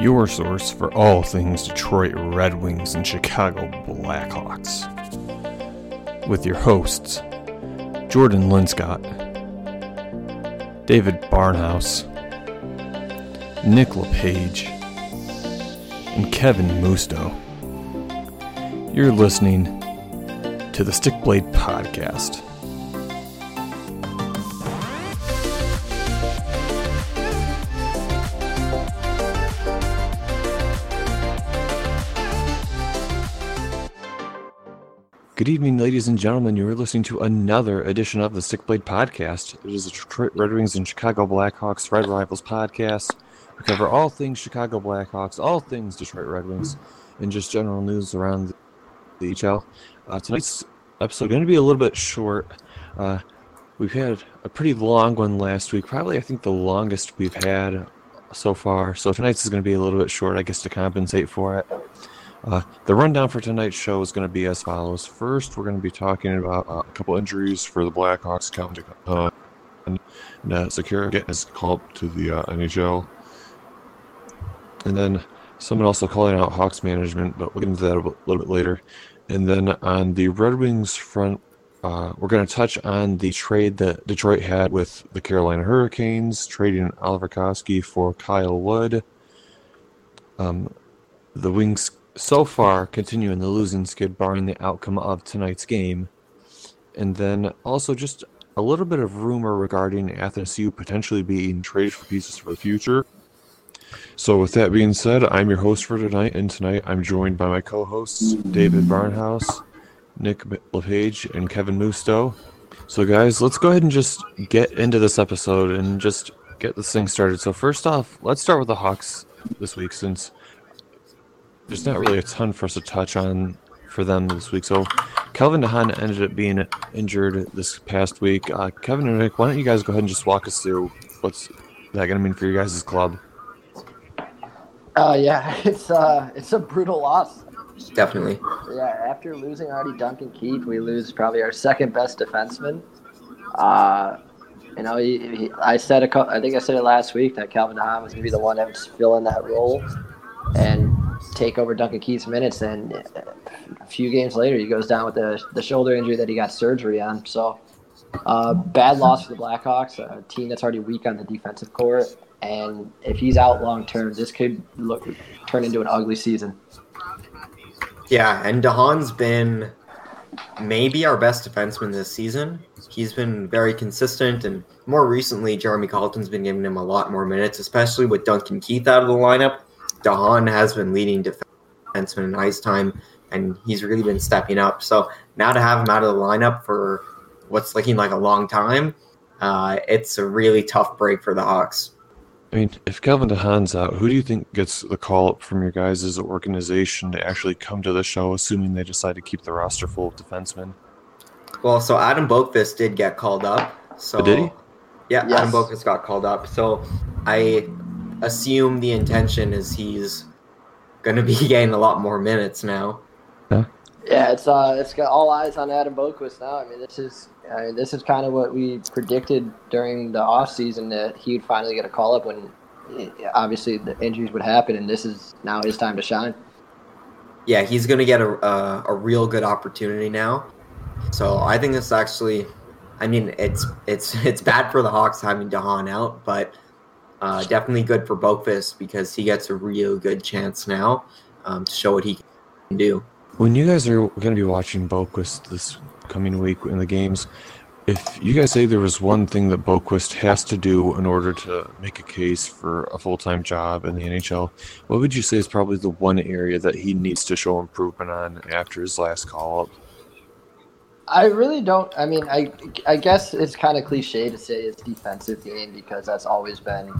Your source for all things Detroit Red Wings and Chicago Blackhawks. With your hosts, Jordan Linscott, David Barnhouse, Nick LePage, and Kevin Musto. You're listening to the Stickblade Podcast. Good evening, ladies and gentlemen. You are listening to another edition of the Stickblade Podcast. It is the Detroit Red Wings and Chicago Blackhawks Red Rivals podcast. We cover all things Chicago Blackhawks, all things Detroit Red Wings, and just general news around the HL. Uh, tonight's episode going to be a little bit short. Uh, we've had a pretty long one last week, probably I think the longest we've had so far. So tonight's is going to be a little bit short, I guess, to compensate for it. Uh, the rundown for tonight's show is going to be as follows. First, we're going to be talking about uh, a couple injuries for the Blackhawks. Calvin uh, and uh, Sikura getting his call up to the uh, NHL. And then someone also calling out Hawks management, but we'll get into that a little bit later. And then on the Red Wings front, uh, we're going to touch on the trade that Detroit had with the Carolina Hurricanes, trading Oliwer Kaski for Kyle Wood. Um, the Wings so far continuing the losing skid, barring the outcome of tonight's game. And then also just a little bit of rumor regarding Athanasiou potentially being traded for pieces for the future. So, with that being said, I'm your host for tonight, and tonight I'm joined by my co hosts, David Barnhouse, Nick LePage, and Kevin Musto. So, guys, let's go ahead and just get into this episode and just get this thing started. So, first off, let's start with the Hawks this week since there's not really a ton for us to touch on for them this week. So Calvin DeHaan ended up being injured this past week. Uh, Kevin and Nick, why don't you guys go ahead and just walk us through what's that going to mean for your guys' club? Uh, yeah, it's uh, it's a brutal loss. Definitely. Yeah, after losing already Duncan Keith, we lose probably our second best defenseman. Uh, you know, he, he, I said a, I think I said it last week that Calvin DeHaan was going to be the one that was filling that role, and take over Duncan Keith's minutes. And a few games later, he goes down with the, the shoulder injury that he got surgery on. So, uh, bad loss for the Blackhawks, a team that's already weak on the defensive court. And if he's out long term, this could look turn into an ugly season. Yeah, and DeHaan's been maybe our best defenseman this season. He's been very consistent, and more recently, Jeremy Colliton's been giving him a lot more minutes, especially with Duncan Keith out of the lineup. DeHaan has been leading defenseman in ice time, and he's really been stepping up. So now to have him out of the lineup for what's looking like a long time, uh, it's a really tough break for the Hawks. I mean, if Calvin DeHaan's out, who do you think gets the call up from your guys' organization to actually come to the show, assuming they decide to keep the roster full of defensemen? Well, so Adam Boqvist did get called up. So oh, did he? Yeah, yes. Adam Boqvist got called up. So I assume the intention is he's going to be getting a lot more minutes now. Yeah, yeah it's uh, it's got all eyes on Adam Boqvist now. I mean, this is I mean, this is kind of what we predicted during the off season that he would finally get a call up when obviously the injuries would happen, and this is now his time to shine. Yeah, he's going to get a, a, a real good opportunity now. So I think it's actually I mean, it's it's it's bad for the Hawks having DeHaan out, but uh, definitely good for Boqvist because he gets a real good chance now um, to show what he can do. When you guys are going to be watching Boqvist this coming week in the games, if you guys say there was one thing that Boqvist has to do in order to make a case for a full time job in the NHL, what would you say is probably the one area that he needs to show improvement on after his last call up? I really don't. I mean, I I guess it's kind of cliche to say it's defensive game because that's always been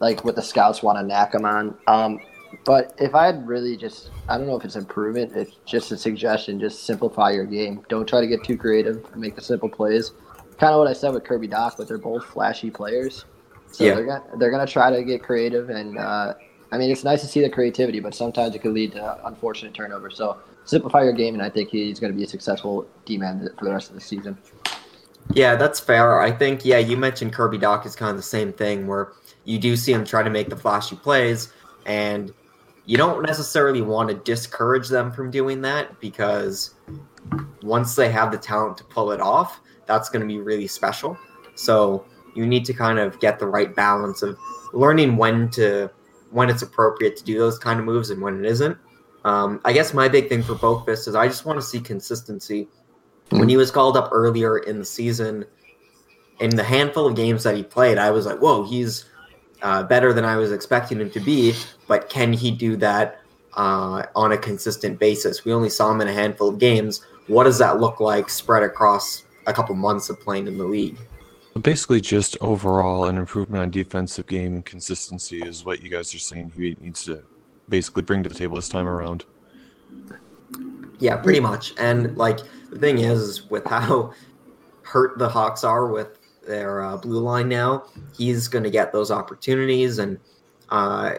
like what the scouts want to knack him on. Um, but if I had really just, I don't know if it's improvement. It's just a suggestion. Just simplify your game. Don't try to get too creative. Make the simple plays. Kind of what I said with Kirby Dach, but they're both flashy players. So Yeah. they're gonna they're gonna try to get creative, and uh, I mean it's nice to see the creativity, but sometimes it could lead to unfortunate turnovers. So simplify your game, and I think he's going to be a successful D man for the rest of the season. Yeah, that's fair. I think, yeah, you mentioned Kirby Dach is kind of the same thing where you do see him try to make the flashy plays, and you don't necessarily want to discourage them from doing that because once they have the talent to pull it off, that's going to be really special. So you need to kind of get the right balance of learning when to when it's appropriate to do those kind of moves and when it isn't. Um, I guess my big thing for Boqvist is I just want to see consistency. When he was called up earlier in the season, in the handful of games that he played, I was like, "Whoa, he's uh, better than I was expecting him to be." But can he do that uh, on a consistent basis? We only saw him in a handful of games. What does that look like spread across a couple months of playing in the league? Basically, just overall an improvement on defensive game and consistency is what you guys are saying he needs to basically bring to the table this time around. Yeah, pretty much. And like the thing is, with how hurt the Hawks are with their uh, blue line now, he's going to get those opportunities, and uh,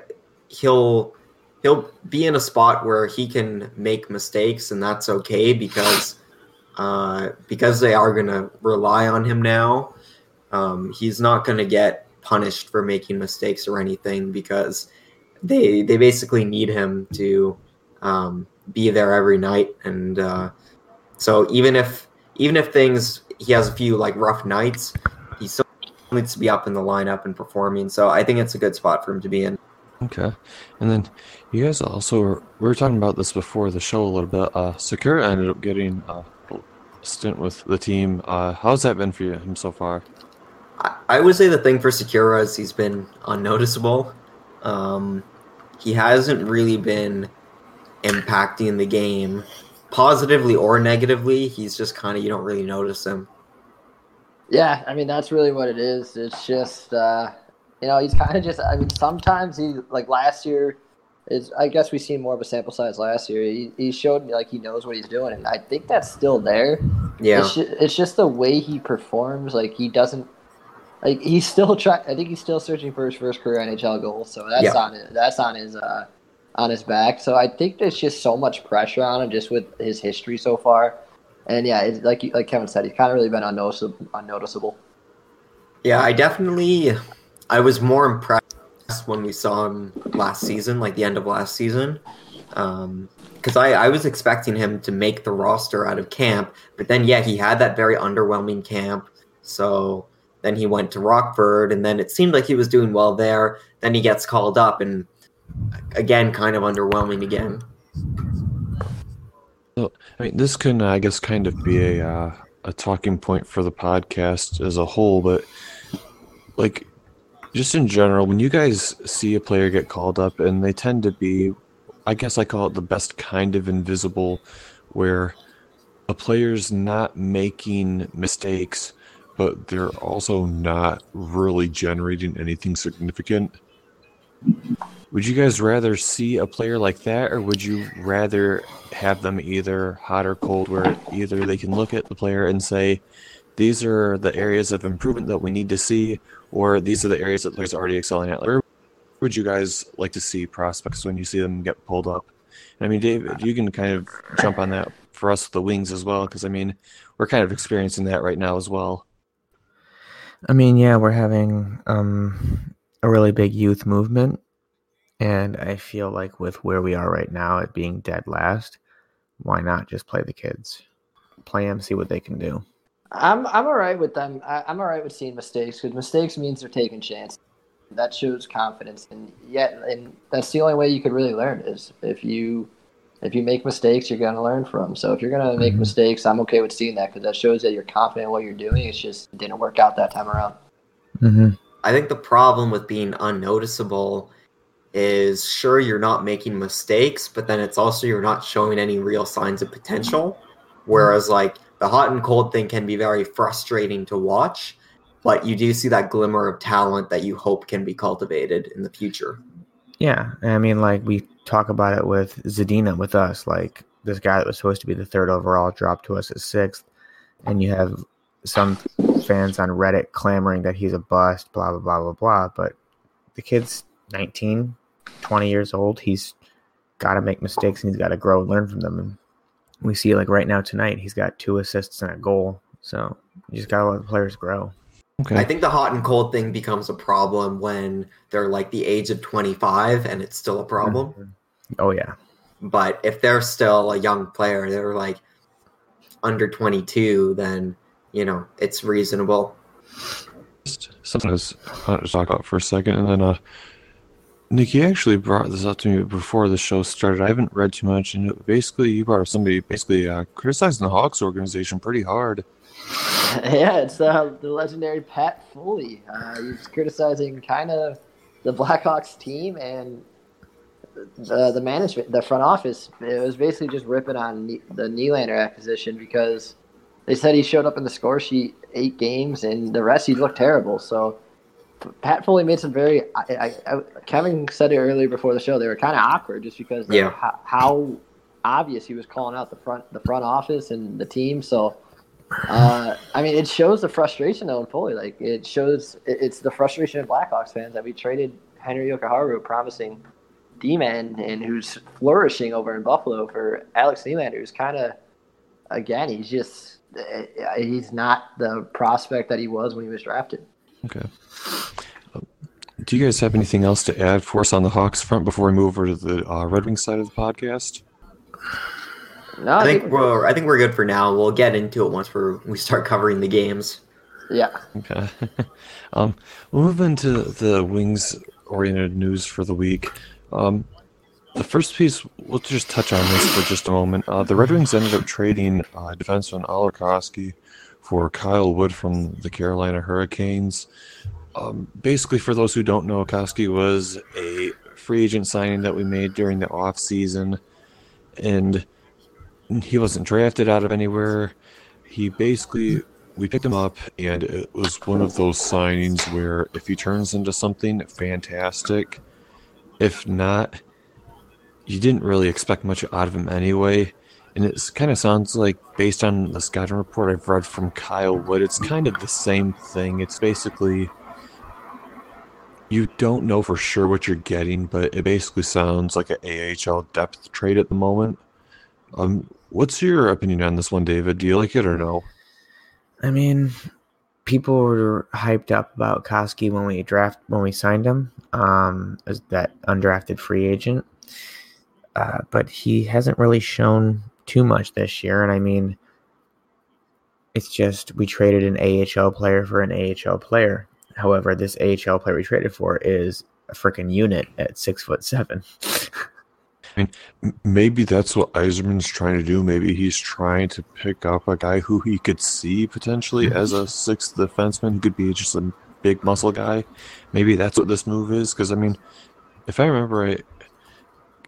he'll he'll be in a spot where he can make mistakes, and that's okay because uh, because they are going to rely on him now. Um, he's not going to get punished for making mistakes or anything because they they basically need him to um, be there every night, and uh, so even if even if things he has a few like rough nights, he still needs to be up in the lineup and performing. So I think it's a good spot for him to be in. Okay, and then you guys also were, we were talking about this before the show a little bit. Uh, Sikura ended up getting a stint with the team. Uh, how's that been for you, him so far? I, I would say the thing for Sikura is he's been unnoticeable. Um, he hasn't really been impacting the game positively or negatively. He's just kind of you don't really notice him. Yeah, I mean that's really what it is. It's just uh, you know he's kind of just. I mean sometimes he like last year is. I guess we seen more of a sample size last year. He, he showed me like he knows what he's doing, and I think that's still there. Yeah, It's, it's just the way he performs. Like he doesn't. Like he's still trying. I think he's still searching for his first career NHL goal. So that's Yeah. on it. That's on his uh, on his back. So I think there's just so much pressure on him just with his history so far. And yeah, it's, like like Kevin said, he's kind of really been unnoticeable. Unnoticeable. Yeah, I definitely I was more impressed when we saw him last season, like the end of last season. Um because I, I was expecting him to make the roster out of camp, but then yeah, he had that very underwhelming camp. So then he went to Rockford, and then it seemed like he was doing well there. Then he gets called up, and again, kind of underwhelming again. So, I mean, this can, I guess, kind of be a uh, a talking point for the podcast as a whole, but like, just in general, when you guys see a player get called up, and they tend to be, I guess, I call it the best kind of invisible, where a player's not making mistakes, but they're also not really generating anything significant. Would you guys rather see a player like that, or would you rather have them either hot or cold, where either they can look at the player and say, these are the areas of improvement that we need to see, or these are the areas that players are already excelling at? Would you guys like to see prospects when you see them get pulled up? I mean, David, you can kind of jump on that for us with the wings as well, because I mean, we're kind of experiencing that right now as well. I mean, yeah, we're having um, a really big youth movement, and I feel like with where we are right now, it being dead last, why not just play the kids, play them, see what they can do. I'm I'm all right with them. I, I'm all right with seeing mistakes because mistakes means they're taking chances. That shows confidence, and yet, and that's the only way you could really learn is if you if you make mistakes, you're gonna learn from. So if you're gonna make Mhm. mistakes, I'm okay with seeing that because that shows that you're confident in what you're doing. It's just it didn't work out that time around. Mm-hmm. I think the problem with being unnoticeable is sure you're not making mistakes, but then it's also you're not showing any real signs of potential. Whereas like the hot and cold thing can be very frustrating to watch, but you do see that glimmer of talent that you hope can be cultivated in the future. Yeah, I mean, like we talk about it with Zadina with us, like this guy that was supposed to be the third overall dropped to us at sixth, and you have some fans on Reddit clamoring that he's a bust, blah blah blah blah blah. But the kid's 19, 20 years old. He's got to make mistakes and he's got to grow and learn from them. And we see like right now tonight, he's got two assists and a goal. So you just got to let the players grow. Okay. I think the hot and cold thing becomes a problem when they're like the age of 25 and it's still a problem. Oh yeah, But if they're still a young player, they're like under 22, then, you know, it's reasonable. something I was wanted to talk about for a second, and then uh, Nick, you actually brought this up to me before the show started. I haven't read too much, and basically, you brought somebody basically uh, criticizing the Hawks organization pretty hard. yeah, it's uh, the legendary Pat Foley. Uh, he's criticizing kind of the Blackhawks team and the the management, the front office. It was basically just ripping on the Nylander acquisition because they said he showed up in the score sheet eight games and the rest he looked terrible. So Pat Foley made some very. I, I, I, Kevin said it earlier before the show. They were kind of awkward just because Yeah. how, how obvious he was calling out the front the front office and the team. So. Uh, I mean, it shows the frustration though in Foley. Like it shows, it- it's the frustration of Blackhawks fans that we traded Henri Jokiharju, a promising D-man and who's flourishing over in Buffalo for Alex Nylander, who's kind of, again, he's just, uh, he's not the prospect that he was when he was drafted. Okay. Um, do you guys have anything else to add for us on the Hawks front before we move over to the uh, Red Wings side of the podcast? No, I think we're I think we're good for now. We'll get into it once we're we start covering the games. yeah. Okay. um, we'll move into the Wings oriented news for the week. Um, the first piece, we'll just touch on this for just a moment. Uh, the Red Wings ended up trading uh, defenseman Oliwer Kaski for Kyle Wood from the Carolina Hurricanes. Um, basically, for those who don't know, Kaski was a free agent signing that we made during the offseason, and he wasn't drafted out of anywhere. He basically we picked him up, and it was one of those signings where if he turns into something fantastic, if not, you didn't really expect much out of him anyway. And it kind of sounds like, based on the scouting report I've read from Kyle Wood, it's kind of the same thing. It's basically you don't know for sure what you're getting, but it basically sounds like an AHL depth trade at the moment. Um, what's your opinion on this one, David? Do you like it or no? I mean, people were hyped up about Kaski when we draft when we signed him um, as that undrafted free agent, uh, but he hasn't really shown too much this year. And I mean, it's just we traded an AHL player for an AHL player. However, this AHL player we traded for is a freaking unit at six foot seven. M- Maybe that's what Yzerman's trying to do. Maybe he's trying to pick up a guy who he could see potentially mm-hmm. as a sixth defenseman who could be just a big muscle guy. Maybe that's what this move is. Because I mean, if I remember right,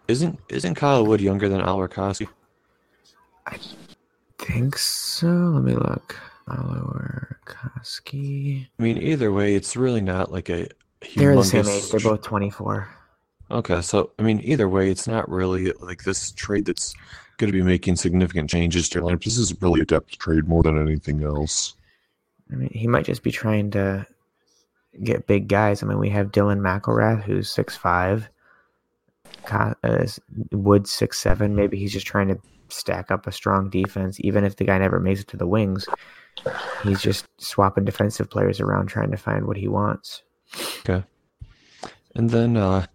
isn't isn't Kyle Wood younger than Oliwer Kaski? think so. Let me look. Oliwer Kaski. I mean, either way, it's really not like a. They're the same humongous age. They're both 24. Okay, so I mean, either way, it's not really like this trade that's going to be making significant changes to your lineup. This is really a depth trade more than anything else. I mean, he might just be trying to get big guys. I mean, we have Dylan McIlrath, who's six five. Uh, Wood six seven. Maybe he's just trying to stack up a strong defense, even if the guy never makes it to the wings. He's just swapping defensive players around, trying to find what he wants. Okay. And then uh,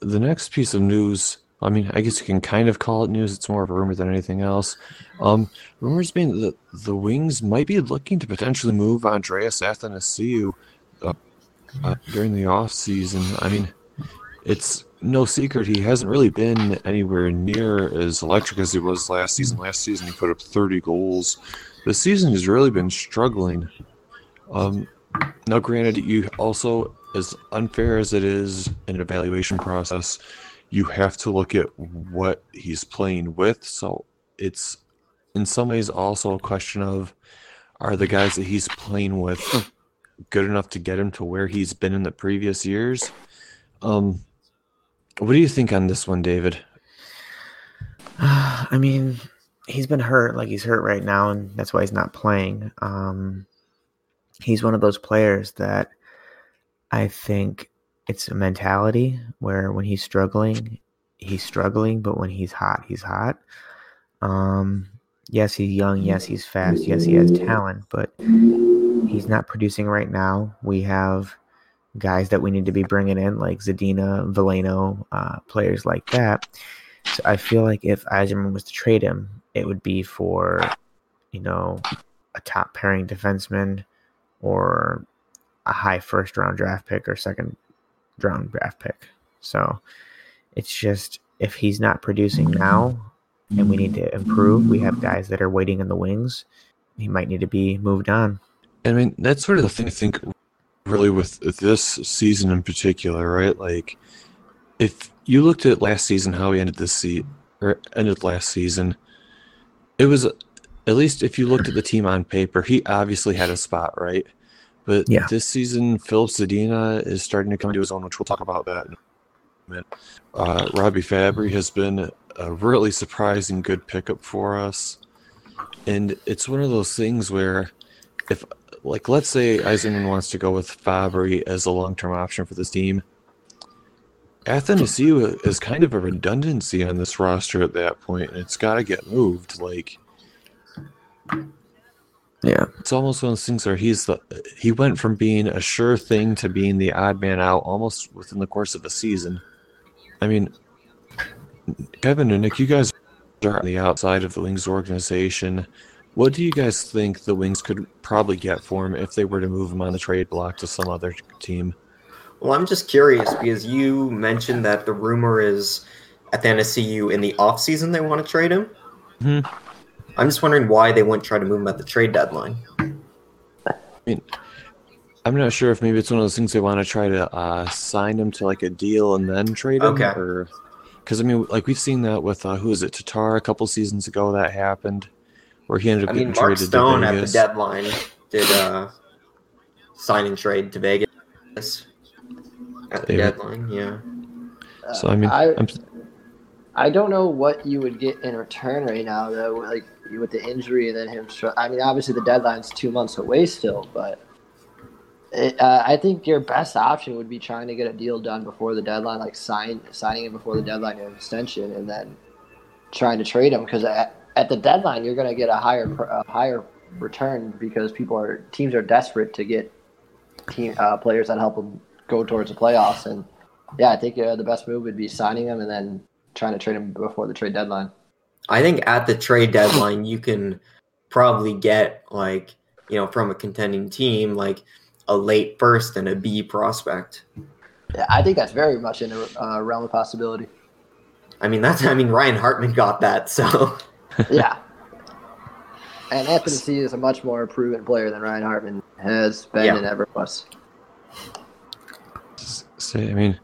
the next piece of news I mean, I guess you can kind of call it news. It's more of a rumor than anything else. Um, rumors being that the Wings might be looking to potentially move Andreas Athanasiou uh, uh, during the off season. I mean, it's no secret he hasn't really been anywhere near as electric as he was last season. Last season he put up 30 goals. This season has really been struggling. Um, now, granted, you also, as unfair as it is in an evaluation process, you have to look at what he's playing with. So it's in some ways also a question of are the guys that he's playing with good enough to get him to where he's been in the previous years? Um, what do you think on this one, David? I mean, he's been hurt. Like he's hurt right now, and that's why he's not playing. Um, he's one of those players that I think it's a mentality where when he's struggling, he's struggling, but when he's hot, he's hot. Um, yes, he's young. Yes, he's fast. Yes, he has talent, but he's not producing right now. We have guys that we need to be bringing in, like Zadina, Veleno, uh, players like that. So I feel like if Yzerman was to trade him, it would be for, you know, a top pairing defenseman or a high first round draft pick or second round draft pick. So it's just if he's not producing now and we need to improve, we have guys that are waiting in the wings. He might need to be moved on. I mean, that's sort of the thing I think really with this season in particular, right? Like if you looked at last season how he ended this seat or ended last season, it was at least if you looked at the team on paper, he obviously had a spot, right? But Yeah. this season, Phil Zadina is starting to come to his own, which we'll talk about that. in a minute. Uh, Robbie Fabbri has been a really surprising good pickup for us, and it's one of those things where, if like let's say Yzerman wants to go with Fabbri as a long-term option for this team, Athanasiou is kind of a redundancy on this roster at that point, and it's got to get moved. Like Yeah. it's almost one of those things where he's the he went from being a sure thing to being the odd man out almost within the course of a season. I mean, Kevin and Nick, you guys are on the outside of the Wings organization. What do you guys think the Wings could probably get for him if they were to move him on the trade block to some other team? Well, I'm just curious because you mentioned that the rumor is Athanasiou in the offseason they want to trade him. Mhm. I'm just wondering why they wouldn't try to move him at the trade deadline. I mean, I'm not sure if maybe it's one of those things they want to try to uh, sign him to like a deal and then trade him, Okay. or because I mean, like we've seen that with uh, who is it, Tatar a couple seasons ago that happened, where he ended I up mean, getting Mark traded Stone to at the deadline did uh, sign and trade to Vegas at the David. deadline. Yeah. So I mean, I, I'm, I don't know what you would get in return right now, though. Like with the injury and then him. I mean, obviously the deadline's two months away still, but it, uh, I think your best option would be trying to get a deal done before the deadline, like sign signing it before the deadline of extension, and then trying to trade him because at, the deadline you're going to get a higher a higher return because people are teams are desperate to get team uh, players that help them go towards the playoffs, and yeah, I think uh, the best move would be signing them and then trying to trade them before the trade deadline. I think at the trade deadline, you can probably get like you know from a contending team like a late first and a B prospect. Yeah, I think that's very much in the uh, realm of possibility. I mean that's I mean Ryan Hartman got that so Yeah. And Athanasiou is a much more proven player than Ryan Hartman has been Yeah. and ever was. say, I mean,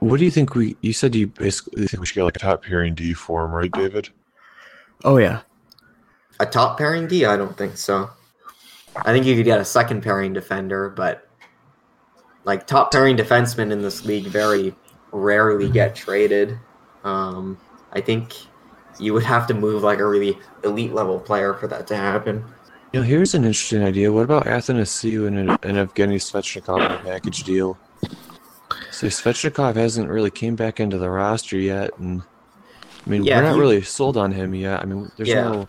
what do you think we? You said you basically think we should get like a top pairing D for him, right, David? Oh yeah. a top pairing D I don't think so. I think you could get a second pairing defender, but like top pairing defensemen in this league very rarely get traded. Um, I think you would have to move like a really elite level player for that to happen. You know, here's an interesting idea. What about Athanasiou and, and Evgeny Svechnikov in a package deal? So Svechnikov hasn't really came back into the roster yet, and I mean, Yeah, we're not you- really sold on him yet. I mean, there's Yeah. no.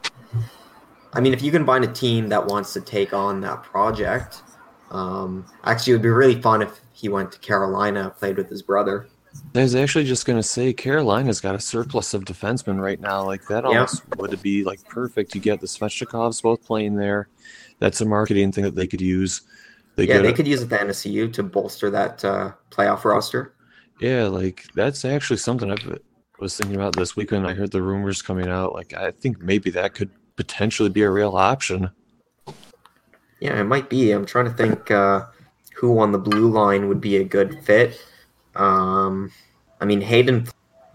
I mean, if you can find a team that wants to take on that project, um, actually, it would be really fun if he went to Carolina, played with his brother. I was actually just gonna say Carolina's got a surplus of defensemen right now. Like that Yeah. almost would be like perfect. You get the Svechnikovs both playing there. That's a marketing thing that they could use. They yeah, could, they could use it the NSCU to bolster that uh, playoff roster. yeah, like that's actually something I was thinking about this weekend. I heard the rumors coming out. Like I think maybe that could potentially be a real option. Yeah, it might be. I'm trying to think uh, who on the blue line would be a good fit. Um, I mean, Haydn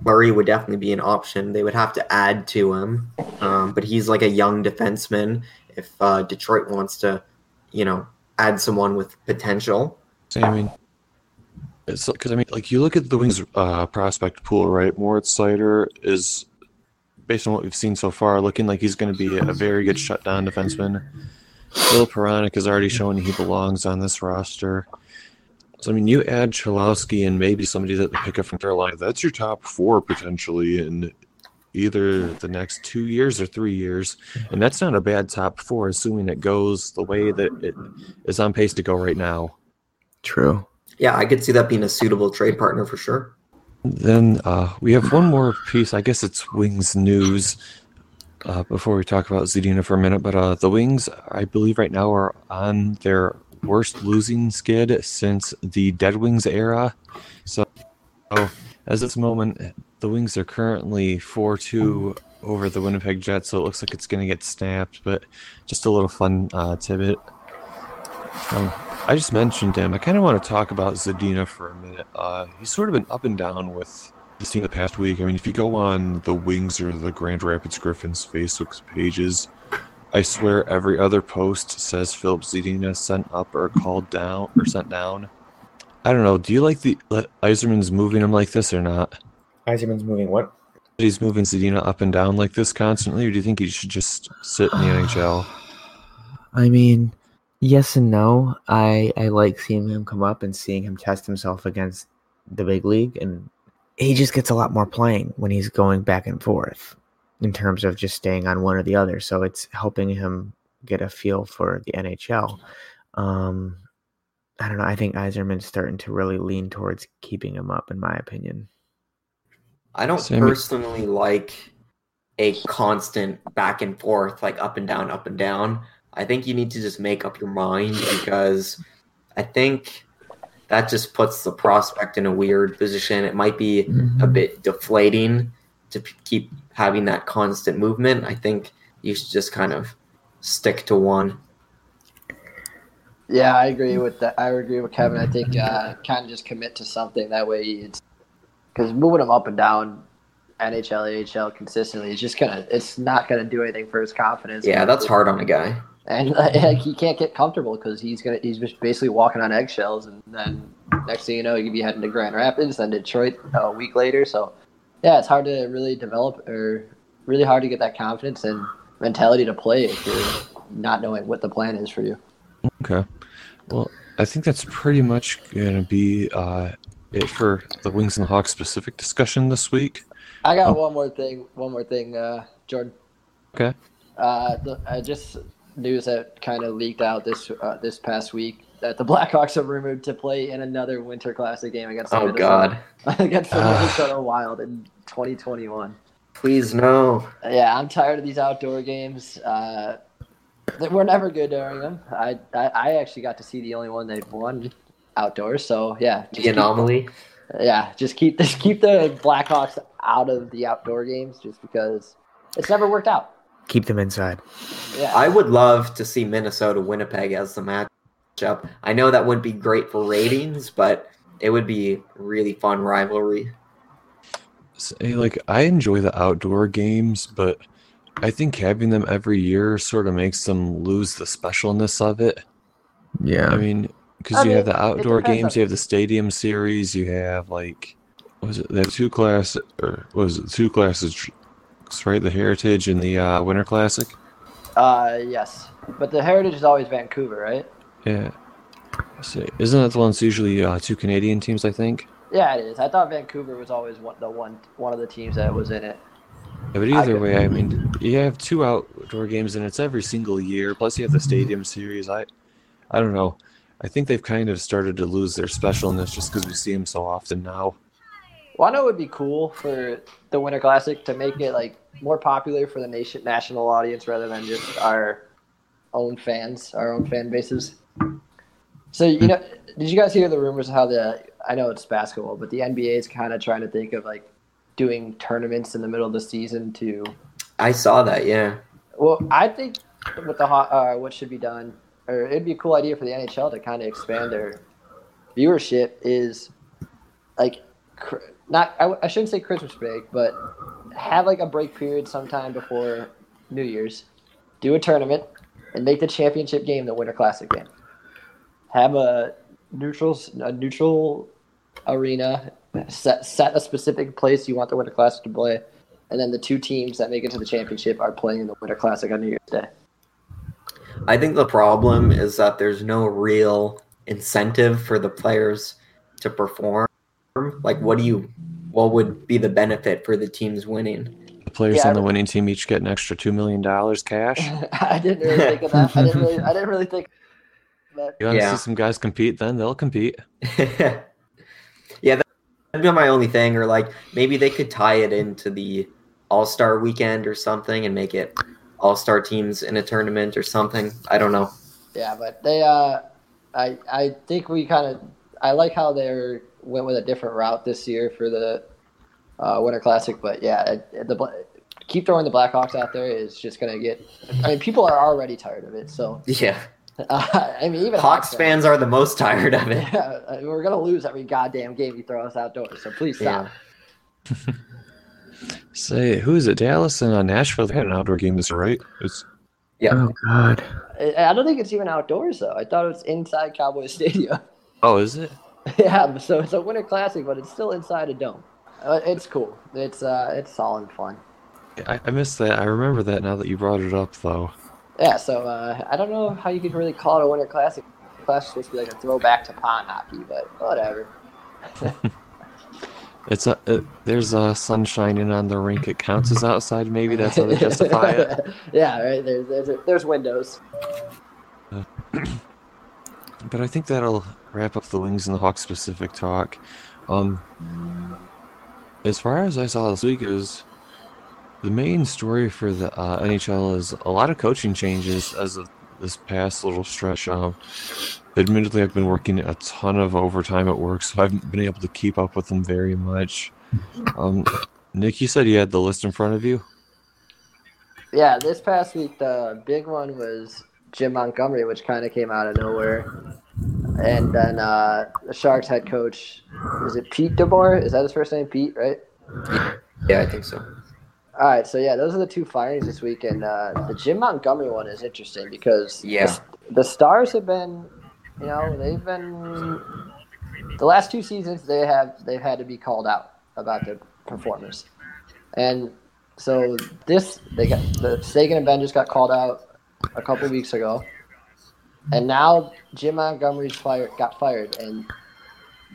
Fleury would definitely be an option. They would have to add to him, um, but he's like a young defenseman. If uh, Detroit wants to, you know, add someone with potential, I mean, it's because I mean, like you look at the Wings uh, prospect pool, right? Moritz Seider is, based on what we've seen so far, looking like he's going to be a very good shutdown defenseman. Phil Hronek has already shown he belongs on this roster. So I mean, you add Cholowski and maybe somebody that they pick up from Carolina. That's your top four potentially in either the next two years or three years, and that's not a bad top four, assuming it goes the way that it is on pace to go right now. True. yeah, I could see that being a suitable trade partner for sure. Then uh, we have one more piece. I guess it's Wings news. Uh, before we talk about Zadina for a minute, but uh, the Wings, I believe, right now are on their worst losing skid since the Dead Wings era. So, as this moment, the Wings are currently four-two over the Winnipeg Jets. So it looks like it's going to get snapped. But just a little fun uh, tidbit. Um, I just mentioned him. I kind of want to talk about Zadina for a minute. Uh, he's sort of been up and down with this team the past week. I mean, if you go on the Wings or the Grand Rapids Griffins Facebook pages, I swear every other post says Filip Zadina sent up or called down or sent down. I don't know. Do you like the Yzerman's moving him like this or not? Yzerman's moving what? He's moving Zadina up and down like this constantly, or do you think he should just sit in the NHL? I mean, yes and no. I I like seeing him come up and seeing him test himself against the big league, and he just gets a lot more playing when he's going back and forth in terms of just staying on one or the other. So it's helping him get a feel for the NHL. Um, I don't know. I think Yzerman's starting to really lean towards keeping him up, in my opinion. I don't Sammy- personally like a constant back and forth, like up and down, up and down. I think you need to just make up your mind because I think that just puts the prospect in a weird position. It might be a bit deflating to p- keep having that constant movement. I think you should just kind of stick to one. Yeah, I agree with that. I agree with Kevin. I think uh, kind of just commit to something. That way, it's because moving him up and down, NHL, AHL consistently is just gonna. It's not gonna do anything for his confidence. Yeah, that's hard on a guy. and like, he can't get comfortable because he's gonna. He's just basically walking on eggshells, and then next thing you know, you could be heading to Grand Rapids, then Detroit a week later. So, yeah, it's hard to really develop or really hard to get that confidence and mentality to play if you're not knowing what the plan is for you. Okay. Well, I think that's pretty much going to be uh, it for the Wings and the Hawks specific discussion this week. I got Oh. one more thing. One more thing, uh, Jordan. Okay. Uh, the, uh, just news that kind of leaked out this uh, this past week that the Blackhawks are rumored to play in another Winter Classic game against the Oh Minnesota, God, against the. Minnesota Wild in 2021. please no. Yeah, I'm tired of these outdoor games. Uh, they- we're never good during them. I, I I actually got to see the only one they've won outdoors. So yeah, just The keep- anomaly. yeah, just keep just keep the Blackhawks out of the outdoor games, just because it's never worked out. Keep them inside. Yeah, I would love to see Minnesota Winnipeg as the matchup. I know that wouldn't be great for ratings, but it would be really fun rivalry. Say, like, I enjoy the outdoor games, but I think having them every year sort of makes them lose the specialness of it. Yeah. I mean, because I you have the outdoor games, on- you have the stadium series, you have like, was it? They have two class or was it? Two classes, right? The Heritage and the uh, Winter Classic. uh, yes, but the Heritage is always Vancouver, right? Yeah. So, isn't that the one that's usually uh, two Canadian teams? I think. Yeah, it is. I thought Vancouver was always one the one one of the teams that was in it. Yeah, but either could- way, I mean, you have two outdoor games, and it's every single year. Plus, you have the stadium series. I, I don't know. I think they've kind of started to lose their specialness just because we see them so often now. Well, I know it would be cool for the Winter Classic to make it like more popular for the nation national audience rather than just our own fans, our own fan bases. So you know, did you guys hear the rumors of how the? I know it's basketball, but the NBA is kind of trying to think of like doing tournaments in the middle of the season to. I saw that. Yeah. Well, I think what the uh, what should be done, or it'd be a cool idea for the NHL to kind of expand their viewership is like not I, I shouldn't say Christmas break, but have like a break period sometime before New Year's. Do a tournament and make the championship game the Winter Classic game. Have a neutral a neutral arena. Set set a specific place you want the Winter Classic to play, and then the two teams that make it to the championship are playing in the Winter Classic on New Year's Day. I think the problem is that there's no real incentive for the players to perform. Like, what do you, what would be the benefit for the teams winning? The players Yeah, on the winning team each get an extra two million dollars cash. I didn't really think of that. I didn't really. I didn't really think. That. You want to see some guys compete? Then they'll compete. yeah, that- that'd be my only thing. Or like maybe they could tie it into the All Star weekend or something and make it All Star teams in a tournament or something. I don't know. Yeah, but they. Uh, I I think we kind of. I like how they went with a different route this year for the uh, Winter Classic. But yeah, the keep throwing the Blackhawks out there is just gonna get. I mean, people are already tired of it. So Yeah, uh, I mean, even Hawks fans are the most tired of it. Yeah, we're gonna lose every goddamn game you throw us outdoors. So please stop. Yeah. Say, who is it? Dallas and uh, Nashville. They had an outdoor game this year, right? It's Yeah. Oh God. I, I don't think it's even outdoors though. I thought it was inside Cowboys Stadium. oh, is it? yeah, so it's a Winter Classic, but it's still inside a dome. Uh, it's cool. It's uh, it's solid fun. I, I missed that. I remember that now that you brought it up, though. Yeah, so uh, I don't know how you could really call it a Winter Classic. Classic supposed to be like a throwback to pond hockey, but whatever. It's a it, there's a sun shining on the rink. It counts as outside. Maybe that's how they justify it. yeah, right. There's there's there's windows. But I think that'll wrap up the Wings and the Hawks specific talk. Um, as far as I saw this week, is the main story for the uh, NHL is a lot of coaching changes as of this past little stretch. Um, admittedly, I've been working a ton of overtime at work, so I haven't been able to keep up with them very much. Um, Nick, you said you had the list in front of you. Yeah, this past week the big one was Jim Montgomery, which kind of came out of nowhere, and then uh, the Sharks head coach is it Pete DeBoer? Is that his first name? Pete, right? Yeah, I think so. All right, so yeah, those are the two firings this week, and uh, the Jim Montgomery one is interesting because Yeah. the, the Stars have been, you know, they've been the last two seasons they have they've had to be called out about their performance, and so this they got the Seguin and Benn just got called out a couple weeks ago, and now Jim Montgomery's fired got fired, and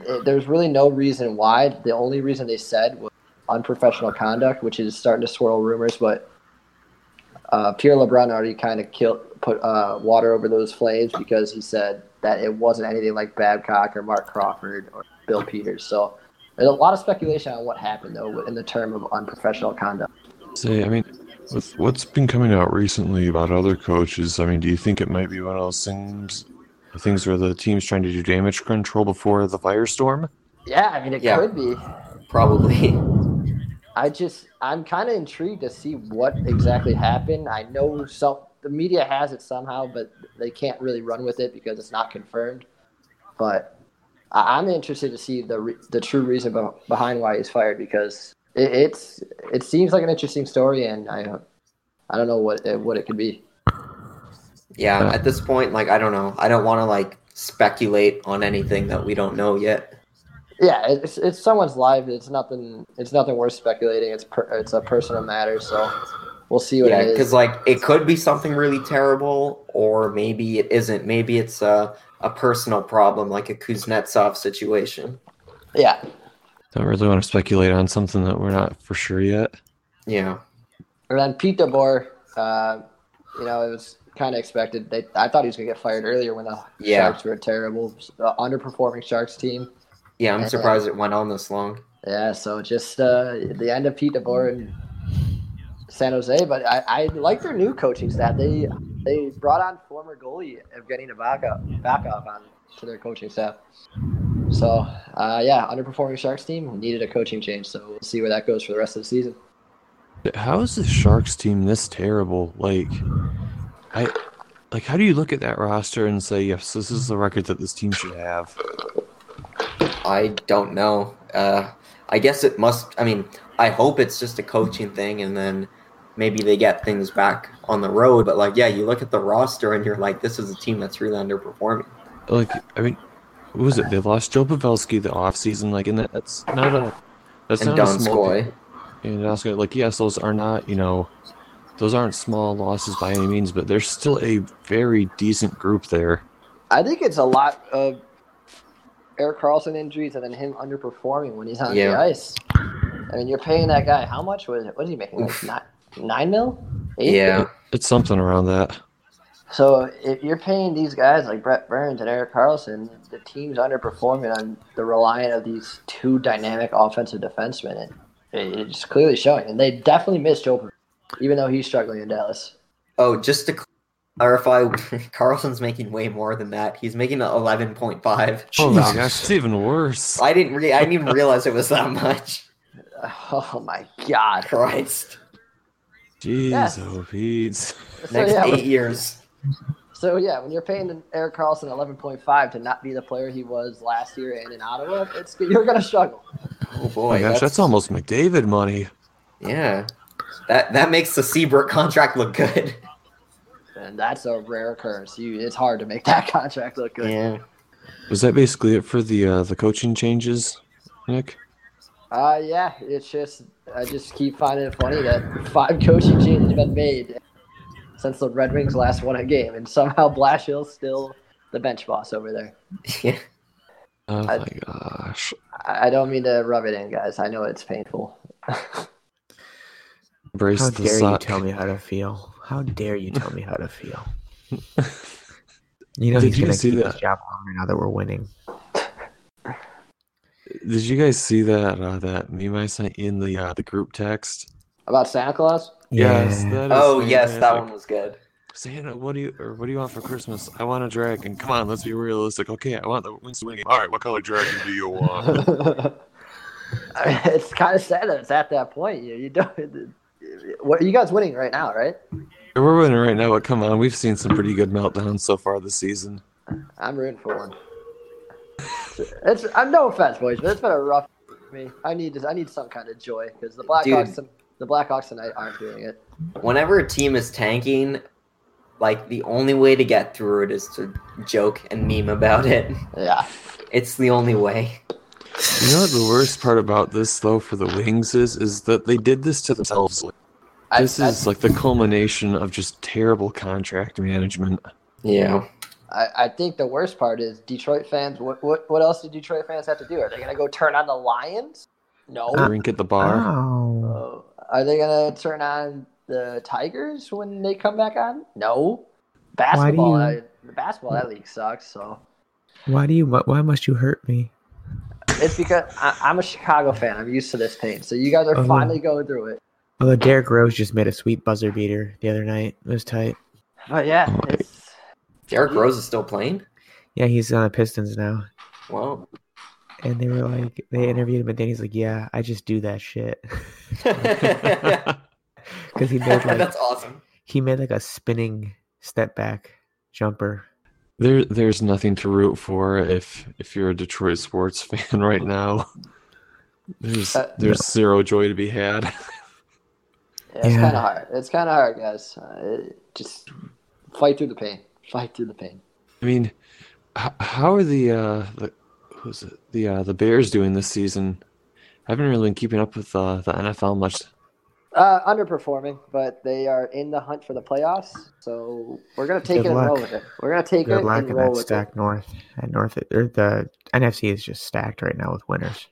it, there's really no reason why. The only reason they said was unprofessional conduct, which is starting to swirl rumors. But uh, Pierre LeBrun already kind of killed, put uh, water over those flames because he said that it wasn't anything like Babcock or Marc Crawford or Bill Peters. So there's a lot of speculation on what happened though in the term of unprofessional conduct. Say, I mean, with what's been coming out recently about other coaches, I mean, do you think it might be one of those things, things where the team's trying to do damage control before the firestorm? Yeah, I mean it Yeah. could be. Probably. I just I'm kind of intrigued to see what exactly happened. I know some the media has it somehow, but they can't really run with it because it's not confirmed. But I- I'm interested to see the re- the true reason be- behind why he's fired because it, it's it seems like an interesting story, and I I don't know what it, what it could be. Yeah. at this point, like I don't know. I don't want to like speculate on anything that we don't know yet. Yeah, it's it's someone's life. It's nothing. It's nothing worth speculating. It's per, it's a personal matter, so we'll see what Yeah, it is. because like it could be something really terrible, or maybe it isn't. Maybe it's a a personal problem, like a Kuznetsov situation. yeah, Don't really want to speculate on something that we're not for sure yet. Yeah, And then Pete DeBoer, uh, you know, it was kind of expected. They, I thought he was going to get fired earlier when the Yeah. Sharks were a terrible, uh, underperforming Sharks team. Yeah. I'm surprised it went on this long. Yeah, so just uh, the end of Pete DeBoer and San Jose, but I, I like their new coaching staff. They they brought on former goalie Evgeny Nabokov back up on to their coaching staff. So uh, yeah, underperforming Sharks team needed a coaching change. So we'll see where that goes for the rest of the season. How is the Sharks team this terrible? Like, I like how do you look at that roster and say yes, this is the record that this team should have? I don't know. Uh, I guess it must. I mean, I hope it's just a coaching thing, and then maybe they get things back on the road. But like, yeah, you look at the roster and you're like, this is a team that's really underperforming. Like, I mean, what was it? They lost Joe Pavelski the offseason. Like, and that, that's not a that's and not Don a small. Skoy. And also, like, yes, those are not you know, those aren't small losses by any means, but there's still a very decent group there. I think it's a lot of Erik Karlsson injuries and then him underperforming when he's on Yeah. the ice. I mean, you're paying that guy how much? Was it? What is he making? Like Oof. nine, nine mil? Eight? Yeah, It's something around that. So if you're paying these guys like Brent Burns and Erik Karlsson, the team's underperforming on the reliant of these two dynamic offensive defensemen, and it's clearly showing. And they definitely missed Joe, even though he's struggling in Dallas. Oh, just to clarify, Karlsson's making way more than that. He's making eleven point five. Oh my gosh, it's even worse. I didn't. Re- I didn't even realize it was that much. Oh my God! Christ. Jeez, Yes. oh Pete. So Next yeah, eight years. so yeah, when you're paying Erik Karlsson 11.5 to not be the player he was last year and in Ottawa, it's you're gonna struggle. Oh Oh boy, my gosh, that's almost McDavid money. yeah. That that makes the Seabrook contract look good. And that's a rare occurrence. You, it's hard to make that contract look good. Yeah. Was that basically it for the uh, the coaching changes, Nick? Uh, yeah, it's just I just keep finding it funny that five coaching changes have been made since the Red Wings last won a game, and somehow Blashill's still the bench boss over there. Yeah. Oh I- my gosh. I I don't mean to rub it in, guys. I know it's painful. Brace How the dare you tell me how to feel? How dare you tell me how to feel? You know Did he's you gonna see keep that? his job longer now that we're winning. Did you guys see that uh, that meme I sent in the uh, the group text? About Santa Claus? Yes. Yeah. that is Oh yes, that fantastic. one was good. Santa, what do you or what do you want for Christmas? I want a dragon. Come on, let's be realistic. Okay, I want the Wings to win game. All right, what color dragon do you want? I mean, it's kind of sad that it's at that point. You, you don't. What are you guys winning right now, right? We're winning right now, but come on, we've seen some pretty good meltdowns so far this season. I'm rooting for one. It's I'm no offense, boys, but it's been a rough for me. I need I need some kind of joy because the Blackhawks the Blackhawks tonight aren't doing it. Whenever a team is tanking, like the only way to get through it is to joke and meme about it. Yeah, It's the only way. You know what the worst part about this though for the Wings is is that they did this to themselves. I- This I, is like the culmination of just terrible contract management. Yeah. I, I think the worst part is Detroit fans. What what what else do Detroit fans have to do? Are they gonna go turn on the Lions? No. Drink at the bar. Oh. Uh, are they gonna turn on the Tigers when they come back on? No. Basketball. you- I, the basketball that league sucks. So Why do you? Why, why must you hurt me? It's because I, I'm a Chicago fan. I'm used to this pain. So you guys are Oh. finally going through it. Oh, Although Derrick Rose just made a sweet buzzer beater the other night. It was tight. But yeah, Oh, it's Derrick Rose is still playing? Yeah, he's on the Pistons now. Well. And they were like, they interviewed him, and Danny's like, "Yeah, I just do that shit." Because he made like That's awesome. he made like a spinning step back jumper. There, there's nothing to root for if if you're a Detroit sports fan right now. There's Uh, there's zero joy to be had. Yeah, it's Yeah. kind of hard. It's kind of hard, guys. Uh, just fight through the pain. Fight through the pain. I mean, h- how are the uh the who's it the uh the Bears doing this season? I haven't really been keeping up with uh, the NFL much. Uh, underperforming, but they are in the hunt for the playoffs. So we're gonna take Good it and roll with it. We're gonna take Good it luck and in roll that with it. stacked North. and North, or the NFC is just stacked right now with winners.